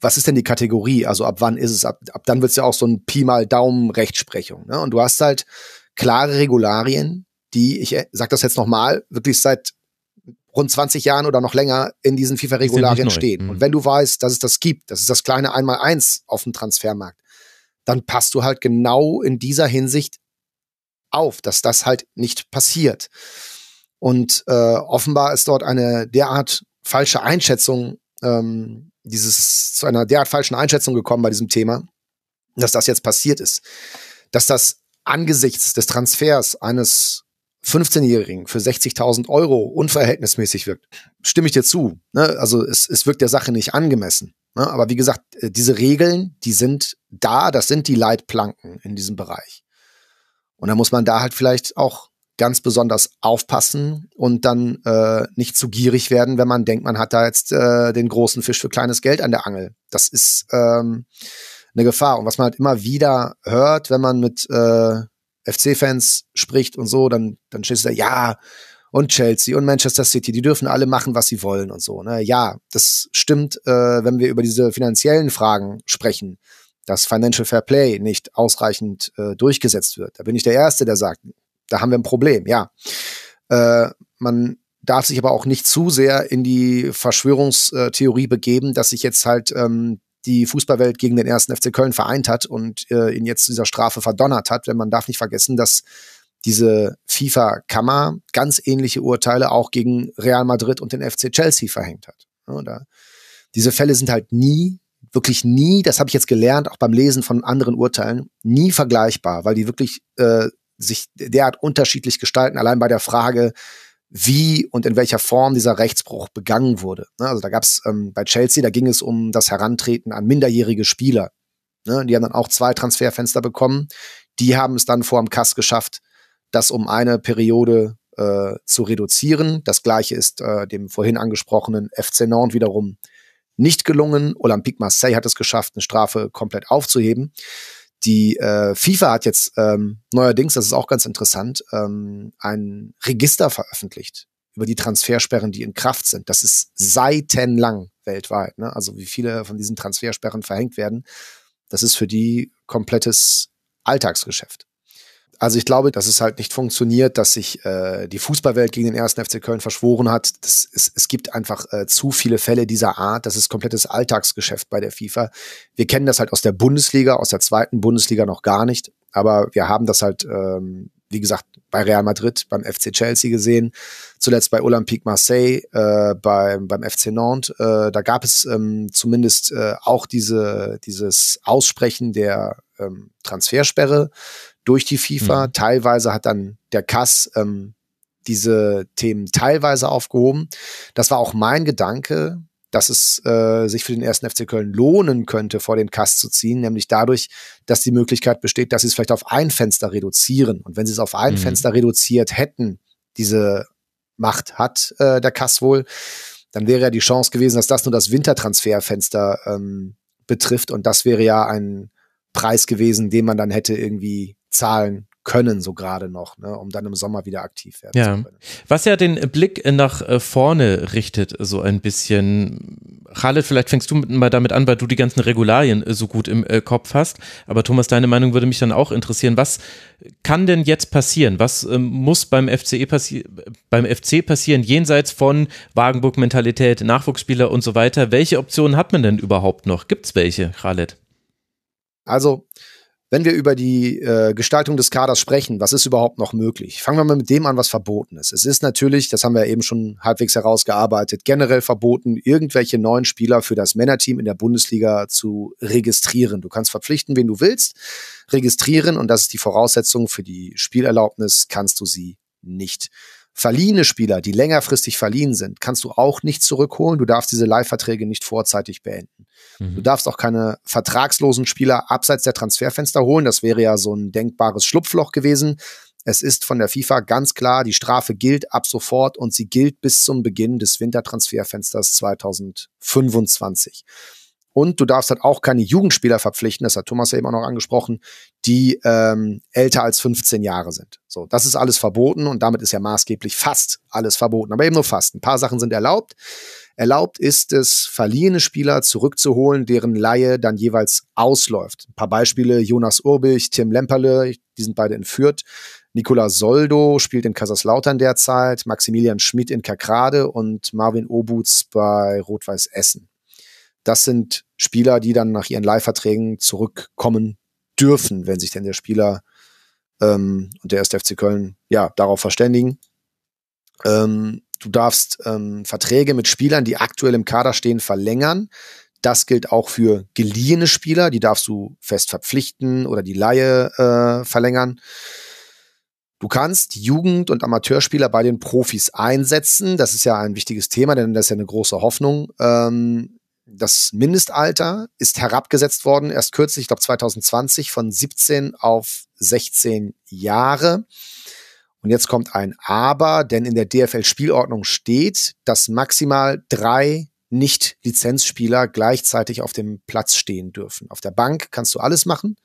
Was ist denn die Kategorie? Also ab wann ist es? Ab, ab dann wird es ja auch so ein Pi mal Daumen Rechtsprechung. Ne? Und du hast halt klare Regularien, die, ich sag das jetzt nochmal, wirklich seit rund 20 Jahren oder noch länger in diesen FIFA-Regularien stehen. Mhm. Und wenn du weißt, dass es das gibt, das ist das kleine Einmal-Eins auf dem Transfermarkt, dann passt du halt genau in dieser Hinsicht auf, dass das halt nicht passiert. Und äh, offenbar ist dort eine derart falsche Einschätzung, ähm, dieses zu einer derart falschen Einschätzung gekommen bei diesem Thema, dass das jetzt passiert ist. Dass das angesichts des Transfers eines 15-Jährigen für 60.000 Euro unverhältnismäßig wirkt, stimme ich dir zu. Ne? Also es, es wirkt der Sache nicht angemessen. Ne? Aber wie gesagt, äh, diese Regeln, die sind da, das sind die Leitplanken in diesem Bereich. Und da muss man da halt vielleicht auch ganz besonders aufpassen und dann äh, nicht zu gierig werden, wenn man denkt, man hat da jetzt äh, den großen Fisch für kleines Geld an der Angel. Das ist ähm, eine Gefahr. Und was man halt immer wieder hört, wenn man mit äh, FC-Fans spricht und so, dann, dann es da, ja, und Chelsea und Manchester City, die dürfen alle machen, was sie wollen und so. Ne? Ja, das stimmt, äh, wenn wir über diese finanziellen Fragen sprechen, dass Financial Fair Play nicht ausreichend äh, durchgesetzt wird. Da bin ich der Erste, der sagt, da haben wir ein Problem, ja. Äh, man darf sich aber auch nicht zu sehr in die Verschwörungstheorie begeben, dass sich jetzt halt ähm, die Fußballwelt gegen den ersten FC Köln vereint hat und äh, ihn jetzt zu dieser Strafe verdonnert hat. Denn man darf nicht vergessen, dass diese FIFA-Kammer ganz ähnliche Urteile auch gegen Real Madrid und den FC Chelsea verhängt hat. Ja, diese Fälle sind halt nie, wirklich nie, das habe ich jetzt gelernt, auch beim Lesen von anderen Urteilen, nie vergleichbar, weil die wirklich äh, sich derart unterschiedlich gestalten, allein bei der Frage, wie und in welcher Form dieser Rechtsbruch begangen wurde. Ne, also da gab es ähm, bei Chelsea, da ging es um das Herantreten an minderjährige Spieler. Ne, die haben dann auch zwei Transferfenster bekommen. Die haben es dann vor dem Kass geschafft, das um eine Periode äh, zu reduzieren. Das gleiche ist äh, dem vorhin angesprochenen FC Nantes wiederum nicht gelungen. Olympique Marseille hat es geschafft, eine Strafe komplett aufzuheben. Die äh, FIFA hat jetzt ähm, neuerdings, das ist auch ganz interessant, ähm, ein Register veröffentlicht über die Transfersperren, die in Kraft sind. Das ist seitenlang weltweit. Ne? Also wie viele von diesen Transfersperren verhängt werden, das ist für die komplettes Alltagsgeschäft. Also ich glaube, dass es halt nicht funktioniert, dass sich äh, die Fußballwelt gegen den ersten FC Köln verschworen hat. Das, es, es gibt einfach äh, zu viele Fälle dieser Art. Das ist komplettes Alltagsgeschäft bei der FIFA. Wir kennen das halt aus der Bundesliga, aus der zweiten Bundesliga noch gar nicht. Aber wir haben das halt, ähm, wie gesagt, bei Real Madrid, beim FC Chelsea gesehen, zuletzt bei Olympique Marseille, äh, beim, beim FC Nantes. Äh, da gab es ähm, zumindest äh, auch diese, dieses Aussprechen der ähm, Transfersperre durch die FIFA. Mhm. Teilweise hat dann der Kass ähm, diese Themen teilweise aufgehoben. Das war auch mein Gedanke, dass es äh, sich für den ersten FC Köln lohnen könnte, vor den Kass zu ziehen, nämlich dadurch, dass die Möglichkeit besteht, dass sie es vielleicht auf ein Fenster reduzieren. Und wenn sie es auf ein mhm. Fenster reduziert hätten, diese Macht hat äh, der Kass wohl, dann wäre ja die Chance gewesen, dass das nur das Wintertransferfenster ähm, betrifft. Und das wäre ja ein Preis gewesen, den man dann hätte irgendwie zahlen können, so gerade noch, ne, um dann im Sommer wieder aktiv werden ja. zu können. Was ja den Blick nach äh, vorne richtet, so ein bisschen. Khaled, vielleicht fängst du mal damit an, weil du die ganzen Regularien äh, so gut im äh, Kopf hast. Aber Thomas, deine Meinung würde mich dann auch interessieren. Was kann denn jetzt passieren? Was ähm, muss beim FCE passi beim FC passieren, jenseits von Wagenburg-Mentalität, Nachwuchsspieler und so weiter? Welche Optionen hat man denn überhaupt noch? Gibt es welche, Khaled? Also, wenn wir über die äh, Gestaltung des Kaders sprechen, was ist überhaupt noch möglich? Fangen wir mal mit dem an, was verboten ist. Es ist natürlich, das haben wir eben schon halbwegs herausgearbeitet, generell verboten, irgendwelche neuen Spieler für das Männerteam in der Bundesliga zu registrieren. Du kannst verpflichten, wen du willst, registrieren und das ist die Voraussetzung für die Spielerlaubnis, kannst du sie nicht. Verliehene Spieler, die längerfristig verliehen sind, kannst du auch nicht zurückholen. Du darfst diese Leihverträge nicht vorzeitig beenden. Mhm. Du darfst auch keine vertragslosen Spieler abseits der Transferfenster holen. Das wäre ja so ein denkbares Schlupfloch gewesen. Es ist von der FIFA ganz klar, die Strafe gilt ab sofort und sie gilt bis zum Beginn des Wintertransferfensters 2025. Und du darfst halt auch keine Jugendspieler verpflichten, das hat Thomas ja eben auch noch angesprochen, die ähm, älter als 15 Jahre sind. So, das ist alles verboten und damit ist ja maßgeblich fast alles verboten, aber eben nur fast. Ein paar Sachen sind erlaubt. Erlaubt ist es, verliehene Spieler zurückzuholen, deren Laie dann jeweils ausläuft. Ein paar Beispiele, Jonas Urbich, Tim Lemperle, die sind beide entführt. Nicola Soldo spielt in Kaiserslautern derzeit, Maximilian Schmidt in Kakrade und Marvin Obutz bei Rot-Weiß Essen das sind Spieler, die dann nach ihren Leihverträgen zurückkommen dürfen, wenn sich denn der Spieler ähm, und der erste FC Köln ja darauf verständigen. Ähm, du darfst ähm, Verträge mit Spielern, die aktuell im Kader stehen, verlängern. Das gilt auch für geliehene Spieler, die darfst du fest verpflichten oder die Laie äh, verlängern. Du kannst Jugend- und Amateurspieler bei den Profis einsetzen. Das ist ja ein wichtiges Thema, denn das ist ja eine große Hoffnung. Ähm, das Mindestalter ist herabgesetzt worden, erst kürzlich, ich glaube 2020, von 17 auf 16 Jahre. Und jetzt kommt ein Aber, denn in der DFL-Spielordnung steht, dass maximal drei Nicht-Lizenzspieler gleichzeitig auf dem Platz stehen dürfen. Auf der Bank kannst du alles machen,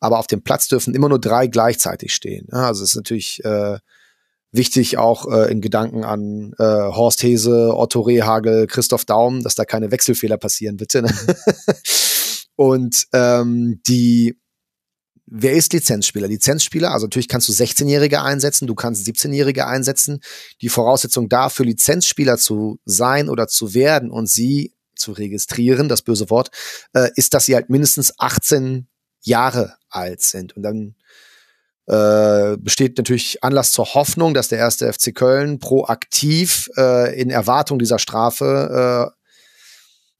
aber auf dem Platz dürfen immer nur drei gleichzeitig stehen. Also es ist natürlich äh, wichtig auch äh, in Gedanken an äh, Horst Hese, Otto Rehagel, Christoph Daum, dass da keine Wechselfehler passieren, bitte. Ne? *laughs* Und ähm, die wer ist Lizenzspieler? Lizenzspieler, also natürlich kannst du 16-Jährige einsetzen, du kannst 17-Jährige einsetzen. Die Voraussetzung dafür, Lizenzspieler zu sein oder zu werden und sie zu registrieren, das böse Wort, äh, ist, dass sie halt mindestens 18 Jahre alt sind. Und dann äh, besteht natürlich Anlass zur Hoffnung, dass der erste FC Köln proaktiv äh, in Erwartung dieser Strafe äh,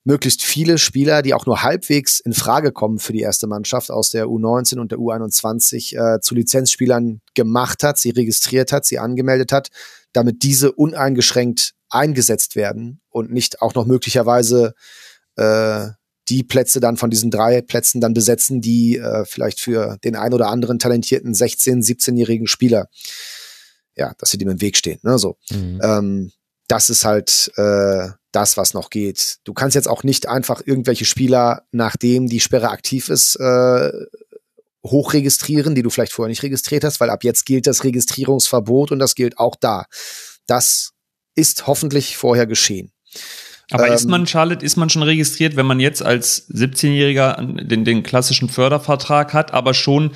möglichst viele Spieler, die auch nur halbwegs in Frage kommen für die erste Mannschaft aus der U19 und der U21 äh, zu Lizenzspielern gemacht hat, sie registriert hat, sie angemeldet hat, damit diese uneingeschränkt eingesetzt werden und nicht auch noch möglicherweise äh, die Plätze dann von diesen drei Plätzen dann besetzen, die äh, vielleicht für den ein oder anderen talentierten 16-, 17-jährigen Spieler, ja, dass sie dem im Weg stehen. Ne, so. Mhm. Ähm, das ist halt äh, das, was noch geht. Du kannst jetzt auch nicht einfach irgendwelche Spieler, nachdem die Sperre aktiv ist, äh, hochregistrieren, die du vielleicht vorher nicht registriert hast, weil ab jetzt gilt das Registrierungsverbot und das gilt auch da. Das ist hoffentlich vorher geschehen. Aber ähm, ist man, Charlotte, ist man schon registriert, wenn man jetzt als 17-Jähriger den, den klassischen Fördervertrag hat, aber schon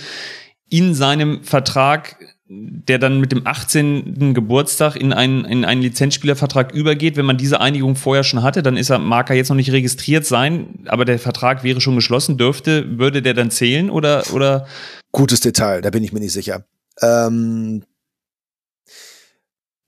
in seinem Vertrag der dann mit dem 18. Geburtstag in einen, in einen Lizenzspielervertrag übergeht. Wenn man diese Einigung vorher schon hatte, dann ist er, mag er jetzt noch nicht registriert sein, aber der Vertrag wäre schon geschlossen. Dürfte, würde der dann zählen oder, oder? Gutes Detail, da bin ich mir nicht sicher. Ähm,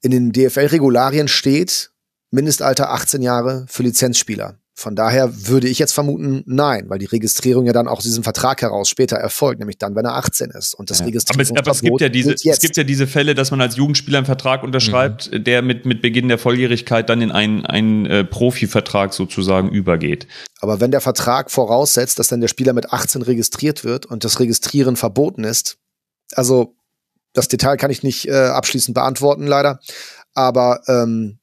in den DFL-Regularien steht Mindestalter 18 Jahre für Lizenzspieler. Von daher würde ich jetzt vermuten, nein, weil die Registrierung ja dann auch aus diesem Vertrag heraus später erfolgt, nämlich dann, wenn er 18 ist. Und das ja. Registrierungsverbot aber, es, aber es gibt ja diese, es gibt ja diese Fälle, dass man als Jugendspieler einen Vertrag unterschreibt, mhm. der mit, mit Beginn der Volljährigkeit dann in einen, einen äh, Profivertrag sozusagen übergeht. Aber wenn der Vertrag voraussetzt, dass dann der Spieler mit 18 registriert wird und das Registrieren verboten ist, also das Detail kann ich nicht äh, abschließend beantworten, leider. Aber ähm,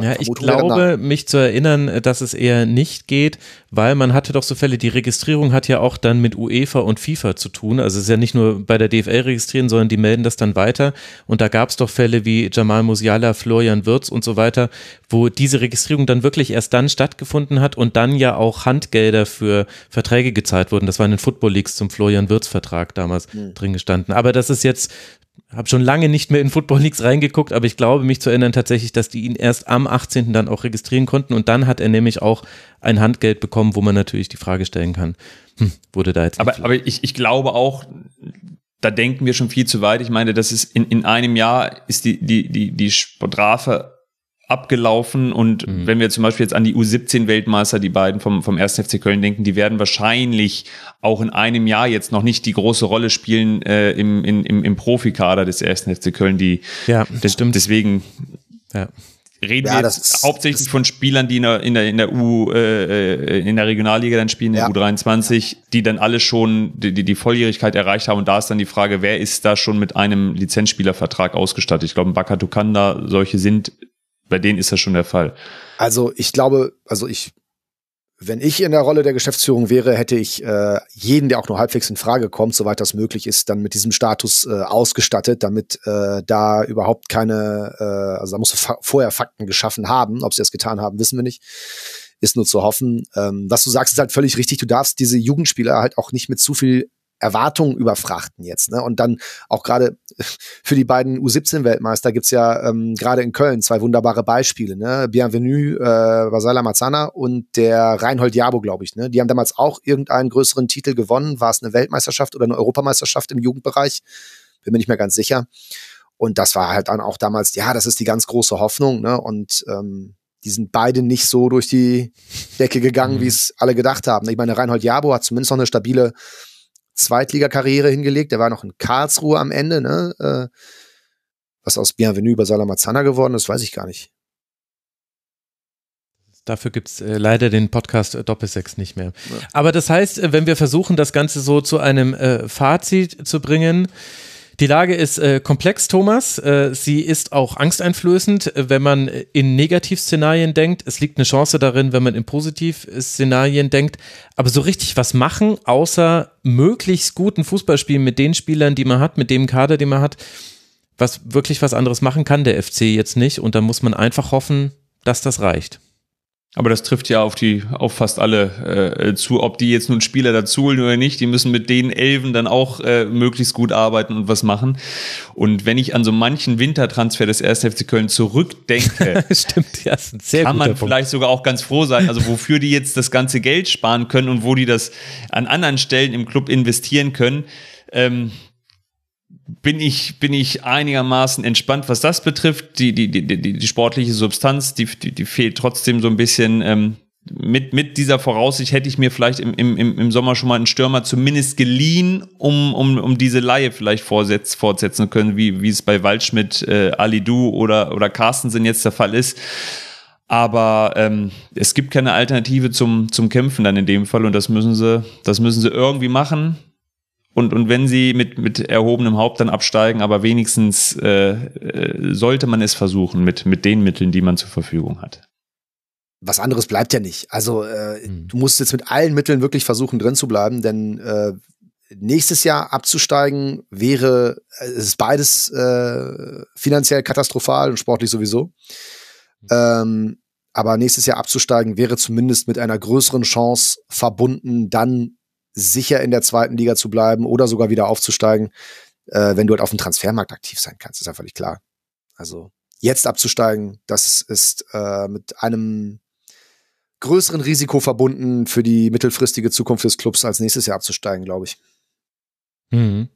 ja, ich glaube, mich zu erinnern, dass es eher nicht geht, weil man hatte doch so Fälle, die Registrierung hat ja auch dann mit UEFA und FIFA zu tun. Also es ist ja nicht nur bei der DFL registrieren, sondern die melden das dann weiter. Und da gab es doch Fälle wie Jamal Musiala, Florian Wirz und so weiter, wo diese Registrierung dann wirklich erst dann stattgefunden hat und dann ja auch Handgelder für Verträge gezahlt wurden. Das war in den Football Leagues zum Florian Wirz Vertrag damals mhm. drin gestanden. Aber das ist jetzt habe schon lange nicht mehr in Football Leagues reingeguckt, aber ich glaube mich zu erinnern tatsächlich, dass die ihn erst am 18. dann auch registrieren konnten und dann hat er nämlich auch ein Handgeld bekommen, wo man natürlich die Frage stellen kann, hm, wurde da jetzt. Aber, aber ich, ich glaube auch, da denken wir schon viel zu weit. Ich meine, das ist in, in einem Jahr ist die, die, die, die Strafe abgelaufen und mhm. wenn wir zum Beispiel jetzt an die U17-Weltmeister, die beiden vom, vom 1. FC Köln denken, die werden wahrscheinlich auch in einem Jahr jetzt noch nicht die große Rolle spielen äh, im, im, im Profikader des 1. FC Köln, die ja, das stimmt. deswegen ja. reden ja, wir jetzt hauptsächlich von Spielern, die in der, in der, in der U, äh, in der Regionalliga dann spielen, ja. der U23, die dann alle schon die, die, die Volljährigkeit erreicht haben und da ist dann die Frage, wer ist da schon mit einem Lizenzspielervertrag ausgestattet? Ich glaube, Baka Tukanda, solche sind bei denen ist das schon der Fall. Also ich glaube, also ich, wenn ich in der Rolle der Geschäftsführung wäre, hätte ich äh, jeden, der auch nur halbwegs in Frage kommt, soweit das möglich ist, dann mit diesem Status äh, ausgestattet, damit äh, da überhaupt keine, äh, also da musst du fa vorher Fakten geschaffen haben. Ob sie das getan haben, wissen wir nicht. Ist nur zu hoffen. Ähm, was du sagst, ist halt völlig richtig. Du darfst diese Jugendspieler halt auch nicht mit zu viel Erwartungen überfrachten jetzt. Ne? Und dann auch gerade *laughs* für die beiden U17-Weltmeister gibt's ja ähm, gerade in Köln zwei wunderbare Beispiele. Ne? Bienvenue, äh, Vasala Mazzana und der Reinhold Jabo, glaube ich. Ne? Die haben damals auch irgendeinen größeren Titel gewonnen. War es eine Weltmeisterschaft oder eine Europameisterschaft im Jugendbereich? Bin mir nicht mehr ganz sicher. Und das war halt dann auch damals, ja, das ist die ganz große Hoffnung. Ne? Und ähm, die sind beide nicht so durch die Decke gegangen, mhm. wie es alle gedacht haben. Ich meine, Reinhold Jabo hat zumindest noch eine stabile Zweitligakarriere hingelegt. Der war noch in Karlsruhe am Ende, ne? Äh, was aus Bienvenue über Salamazana geworden ist, weiß ich gar nicht. Dafür gibt's äh, leider den Podcast äh, Doppelsechs nicht mehr. Ja. Aber das heißt, äh, wenn wir versuchen, das Ganze so zu einem äh, Fazit zu bringen, die Lage ist äh, komplex, Thomas. Äh, sie ist auch angsteinflößend, äh, wenn man in Negativszenarien denkt. Es liegt eine Chance darin, wenn man in Positivszenarien denkt. Aber so richtig was machen, außer möglichst guten Fußballspielen mit den Spielern, die man hat, mit dem Kader, den man hat, was wirklich was anderes machen kann der FC jetzt nicht. Und da muss man einfach hoffen, dass das reicht. Aber das trifft ja auf die, auf fast alle äh, zu, ob die jetzt nun Spieler dazu holen oder nicht. Die müssen mit den Elven dann auch äh, möglichst gut arbeiten und was machen. Und wenn ich an so manchen Wintertransfer des 1. FC Köln zurückdenke, *laughs* Stimmt, ja, ist ein sehr kann man Punkt. vielleicht sogar auch ganz froh sein, also wofür die jetzt das ganze Geld sparen können und wo die das an anderen Stellen im Club investieren können. Ähm, bin ich, bin ich einigermaßen entspannt, was das betrifft. Die, die, die, die, die sportliche Substanz, die, die, die fehlt trotzdem so ein bisschen. Ähm, mit, mit dieser Voraussicht hätte ich mir vielleicht im, im, im Sommer schon mal einen Stürmer zumindest geliehen, um, um, um diese Laie vielleicht vorsetz, fortsetzen können, wie, wie es bei Waldschmidt, äh, Alidu oder, oder Carstensen jetzt der Fall ist. Aber ähm, es gibt keine Alternative zum, zum Kämpfen dann in dem Fall und das müssen sie, das müssen sie irgendwie machen. Und, und wenn sie mit, mit erhobenem Haupt dann absteigen, aber wenigstens äh, äh, sollte man es versuchen mit, mit den Mitteln, die man zur Verfügung hat. was anderes bleibt ja nicht. Also äh, Mhm. du musst jetzt mit allen Mitteln wirklich versuchen, drin zu bleiben, denn äh, nächstes Jahr abzusteigen wäre, äh, es ist beides äh, finanziell katastrophal und sportlich sowieso. Ähm, aber nächstes Jahr abzusteigen wäre zumindest mit einer größeren Chance verbunden, dann sicher in der zweiten Liga zu bleiben oder sogar wieder aufzusteigen, äh, wenn du halt auf dem Transfermarkt aktiv sein kannst, ist ja völlig klar. Also jetzt abzusteigen, das ist äh, mit einem größeren Risiko verbunden für die mittelfristige Zukunft des Clubs als nächstes Jahr abzusteigen, glaube ich. Mhm.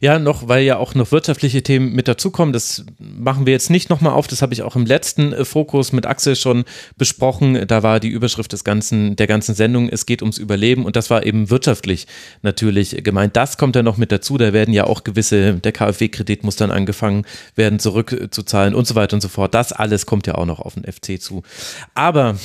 Ja, noch, weil ja auch noch wirtschaftliche Themen mit dazukommen. Das machen wir jetzt nicht nochmal auf. Das habe ich auch im letzten äh, Fokus mit Axel schon besprochen. Da war die Überschrift des ganzen, der ganzen Sendung, es geht ums Überleben. Und das war eben wirtschaftlich natürlich gemeint. Das kommt ja noch mit dazu. Da werden ja auch gewisse, der KfW-Kredit muss dann angefangen werden, zurückzuzahlen und so weiter und so fort. Das alles kommt ja auch noch auf den FC zu. Aber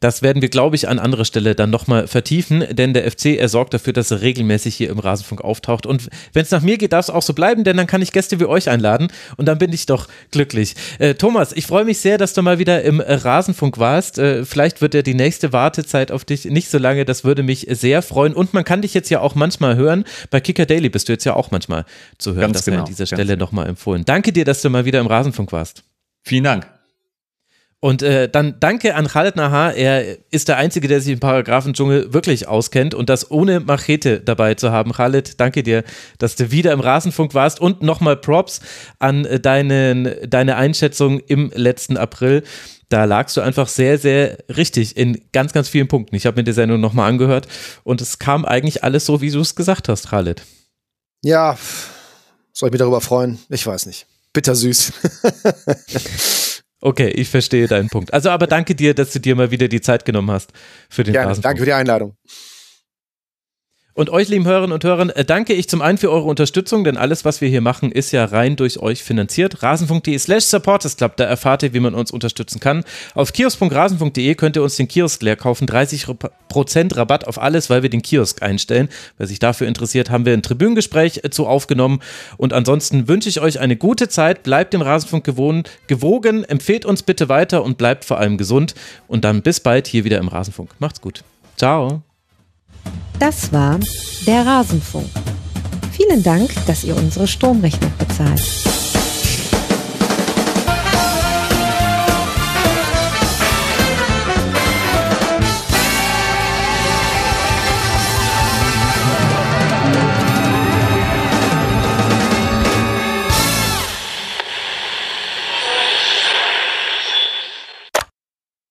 das werden wir, glaube ich, an anderer Stelle dann nochmal vertiefen, denn der FC, er sorgt dafür, dass er regelmäßig hier im Rasenfunk auftaucht. Und wenn es nach mir geht, darf es auch so bleiben, denn dann kann ich Gäste wie euch einladen und dann bin ich doch glücklich. Äh, Thomas, ich freue mich sehr, dass du mal wieder im Rasenfunk warst. Äh, vielleicht wird ja die nächste Wartezeit auf dich nicht so lange, das würde mich sehr freuen. Und man kann dich jetzt ja auch manchmal hören. Bei Kicker Daily bist du jetzt ja auch manchmal zu hören. Ganz das genau, an dieser Stelle genau. nochmal empfohlen. Danke dir, dass du mal wieder im Rasenfunk warst. Vielen Dank. Und äh, dann danke an Khaled Nahar. Er ist der Einzige, der sich im Paragraphendschungel wirklich auskennt und das ohne Machete dabei zu haben. Khaled, danke dir, dass du wieder im Rasenfunk warst und nochmal Props an äh, deinen, deine Einschätzung im letzten April. Da lagst du einfach sehr, sehr richtig in ganz, ganz vielen Punkten. Ich habe mir die Sendung nochmal angehört und es kam eigentlich alles so, wie du es gesagt hast, Khaled. Ja, soll ich mich darüber freuen? Ich weiß nicht. Bittersüß. *laughs* Okay, ich verstehe deinen Punkt. Also aber danke dir, dass du dir mal wieder die Zeit genommen hast für den Gerne. Rasenfunk. Danke für die Einladung. Und euch, lieben Hörerinnen und Hörern, äh, danke ich zum einen für eure Unterstützung, denn alles, was wir hier machen, ist ja rein durch euch finanziert. Rasenfunk.de slash Supporters Club, da erfahrt ihr, wie man uns unterstützen kann. Auf kiosk.rasen.de könnt ihr uns den Kiosk leer kaufen, 30% Rabatt auf alles, weil wir den Kiosk einstellen. Wer sich dafür interessiert, haben wir ein Tribünengespräch äh, zu aufgenommen. Und ansonsten wünsche ich euch eine gute Zeit, bleibt dem Rasenfunk gewohnt, gewogen, empfehlt uns bitte weiter und bleibt vor allem gesund. Und dann bis bald hier wieder im Rasenfunk. Macht's gut. Ciao. Das war der Rasenfunk. Vielen Dank, dass ihr unsere Stromrechnung bezahlt.